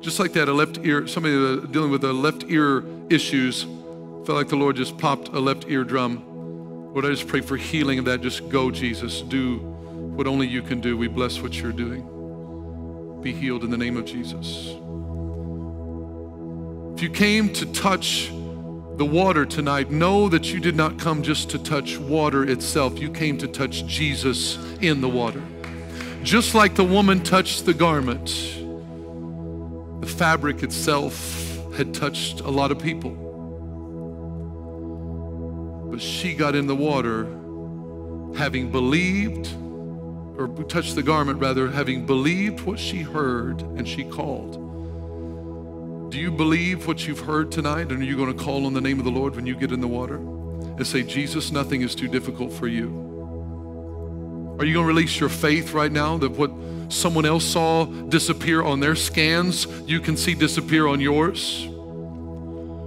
Just like that, a left ear, somebody dealing with a left ear issues, felt like the Lord just popped a left eardrum. Lord, I just pray for healing of that. Just go, Jesus. Do what only you can do. We bless what you're doing. Be healed in the name of Jesus. If you came to touch the water tonight, know that you did not come just to touch water itself. You came to touch Jesus in the water. Just like the woman touched the garment, the fabric itself had touched a lot of people. But she got in the water having believed, or touched the garment rather, having believed what she heard and she called. Do you believe what you've heard tonight? And are you going to call on the name of the Lord when you get in the water and say, Jesus, nothing is too difficult for you? Are you going to release your faith right now that what someone else saw disappear on their scans, you can see disappear on yours?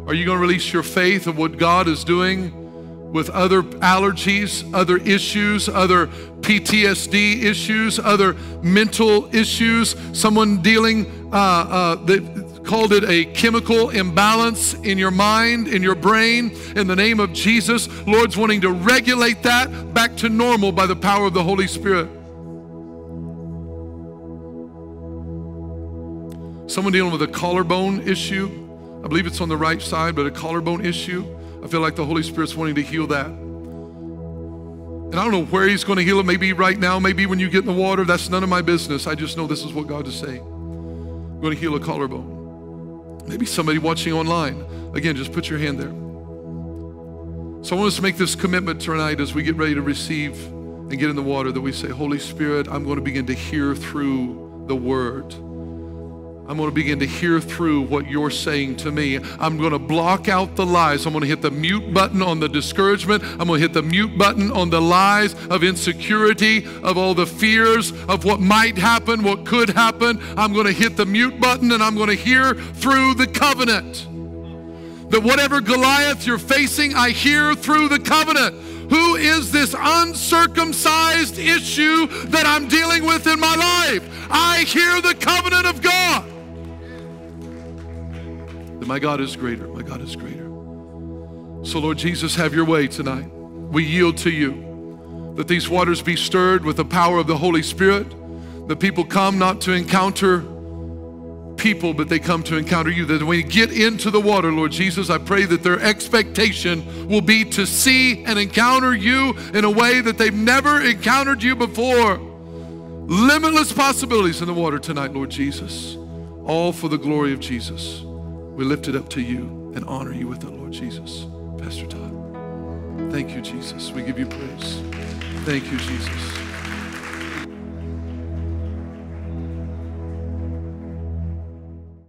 Are you going to release your faith of what God is doing with other allergies, other issues, other PTSD issues, other mental issues, someone dealing uh, uh, that called it a chemical imbalance in your mind, in your brain. In the name of Jesus, Lord's wanting to regulate that back to normal by the power of the Holy Spirit. Someone dealing with a collarbone issue, I believe it's on the right side, but a collarbone issue. I feel like the Holy Spirit's wanting to heal that. And I don't know where He's going to heal it. Maybe right now, maybe when you get in the water. That's none of my business. I just know this is what God is saying. I'm going to heal a collarbone. Maybe somebody watching online. Again, just put your hand there. So I want us to make this commitment tonight as we get ready to receive and get in the water that we say, Holy Spirit, I'm going to begin to hear through the Word. I'm going to begin to hear through what you're saying to me. I'm going to block out the lies. I'm going to hit the mute button on the discouragement. I'm going to hit the mute button on the lies of insecurity, of all the fears of what might happen, what could happen. I'm going to hit the mute button and I'm going to hear through the covenant. That whatever Goliath you're facing, I hear through the covenant. Who is this uncircumcised issue that I'm dealing with in my life? I hear the covenant of God that my God is greater. My God is greater. So, Lord Jesus, have your way tonight. We yield to you. That these waters be stirred with the power of the Holy Spirit. The people come not to encounter people, but they come to encounter you. That when we get into the water, Lord Jesus, I pray that their expectation will be to see and encounter you in a way that they've never encountered you before. Limitless possibilities in the water tonight, Lord Jesus. All for the glory of Jesus. We lift it up to you and honor you with it, Lord Jesus. Pastor Todd. Thank you, Jesus. We give you praise. Thank you, Jesus.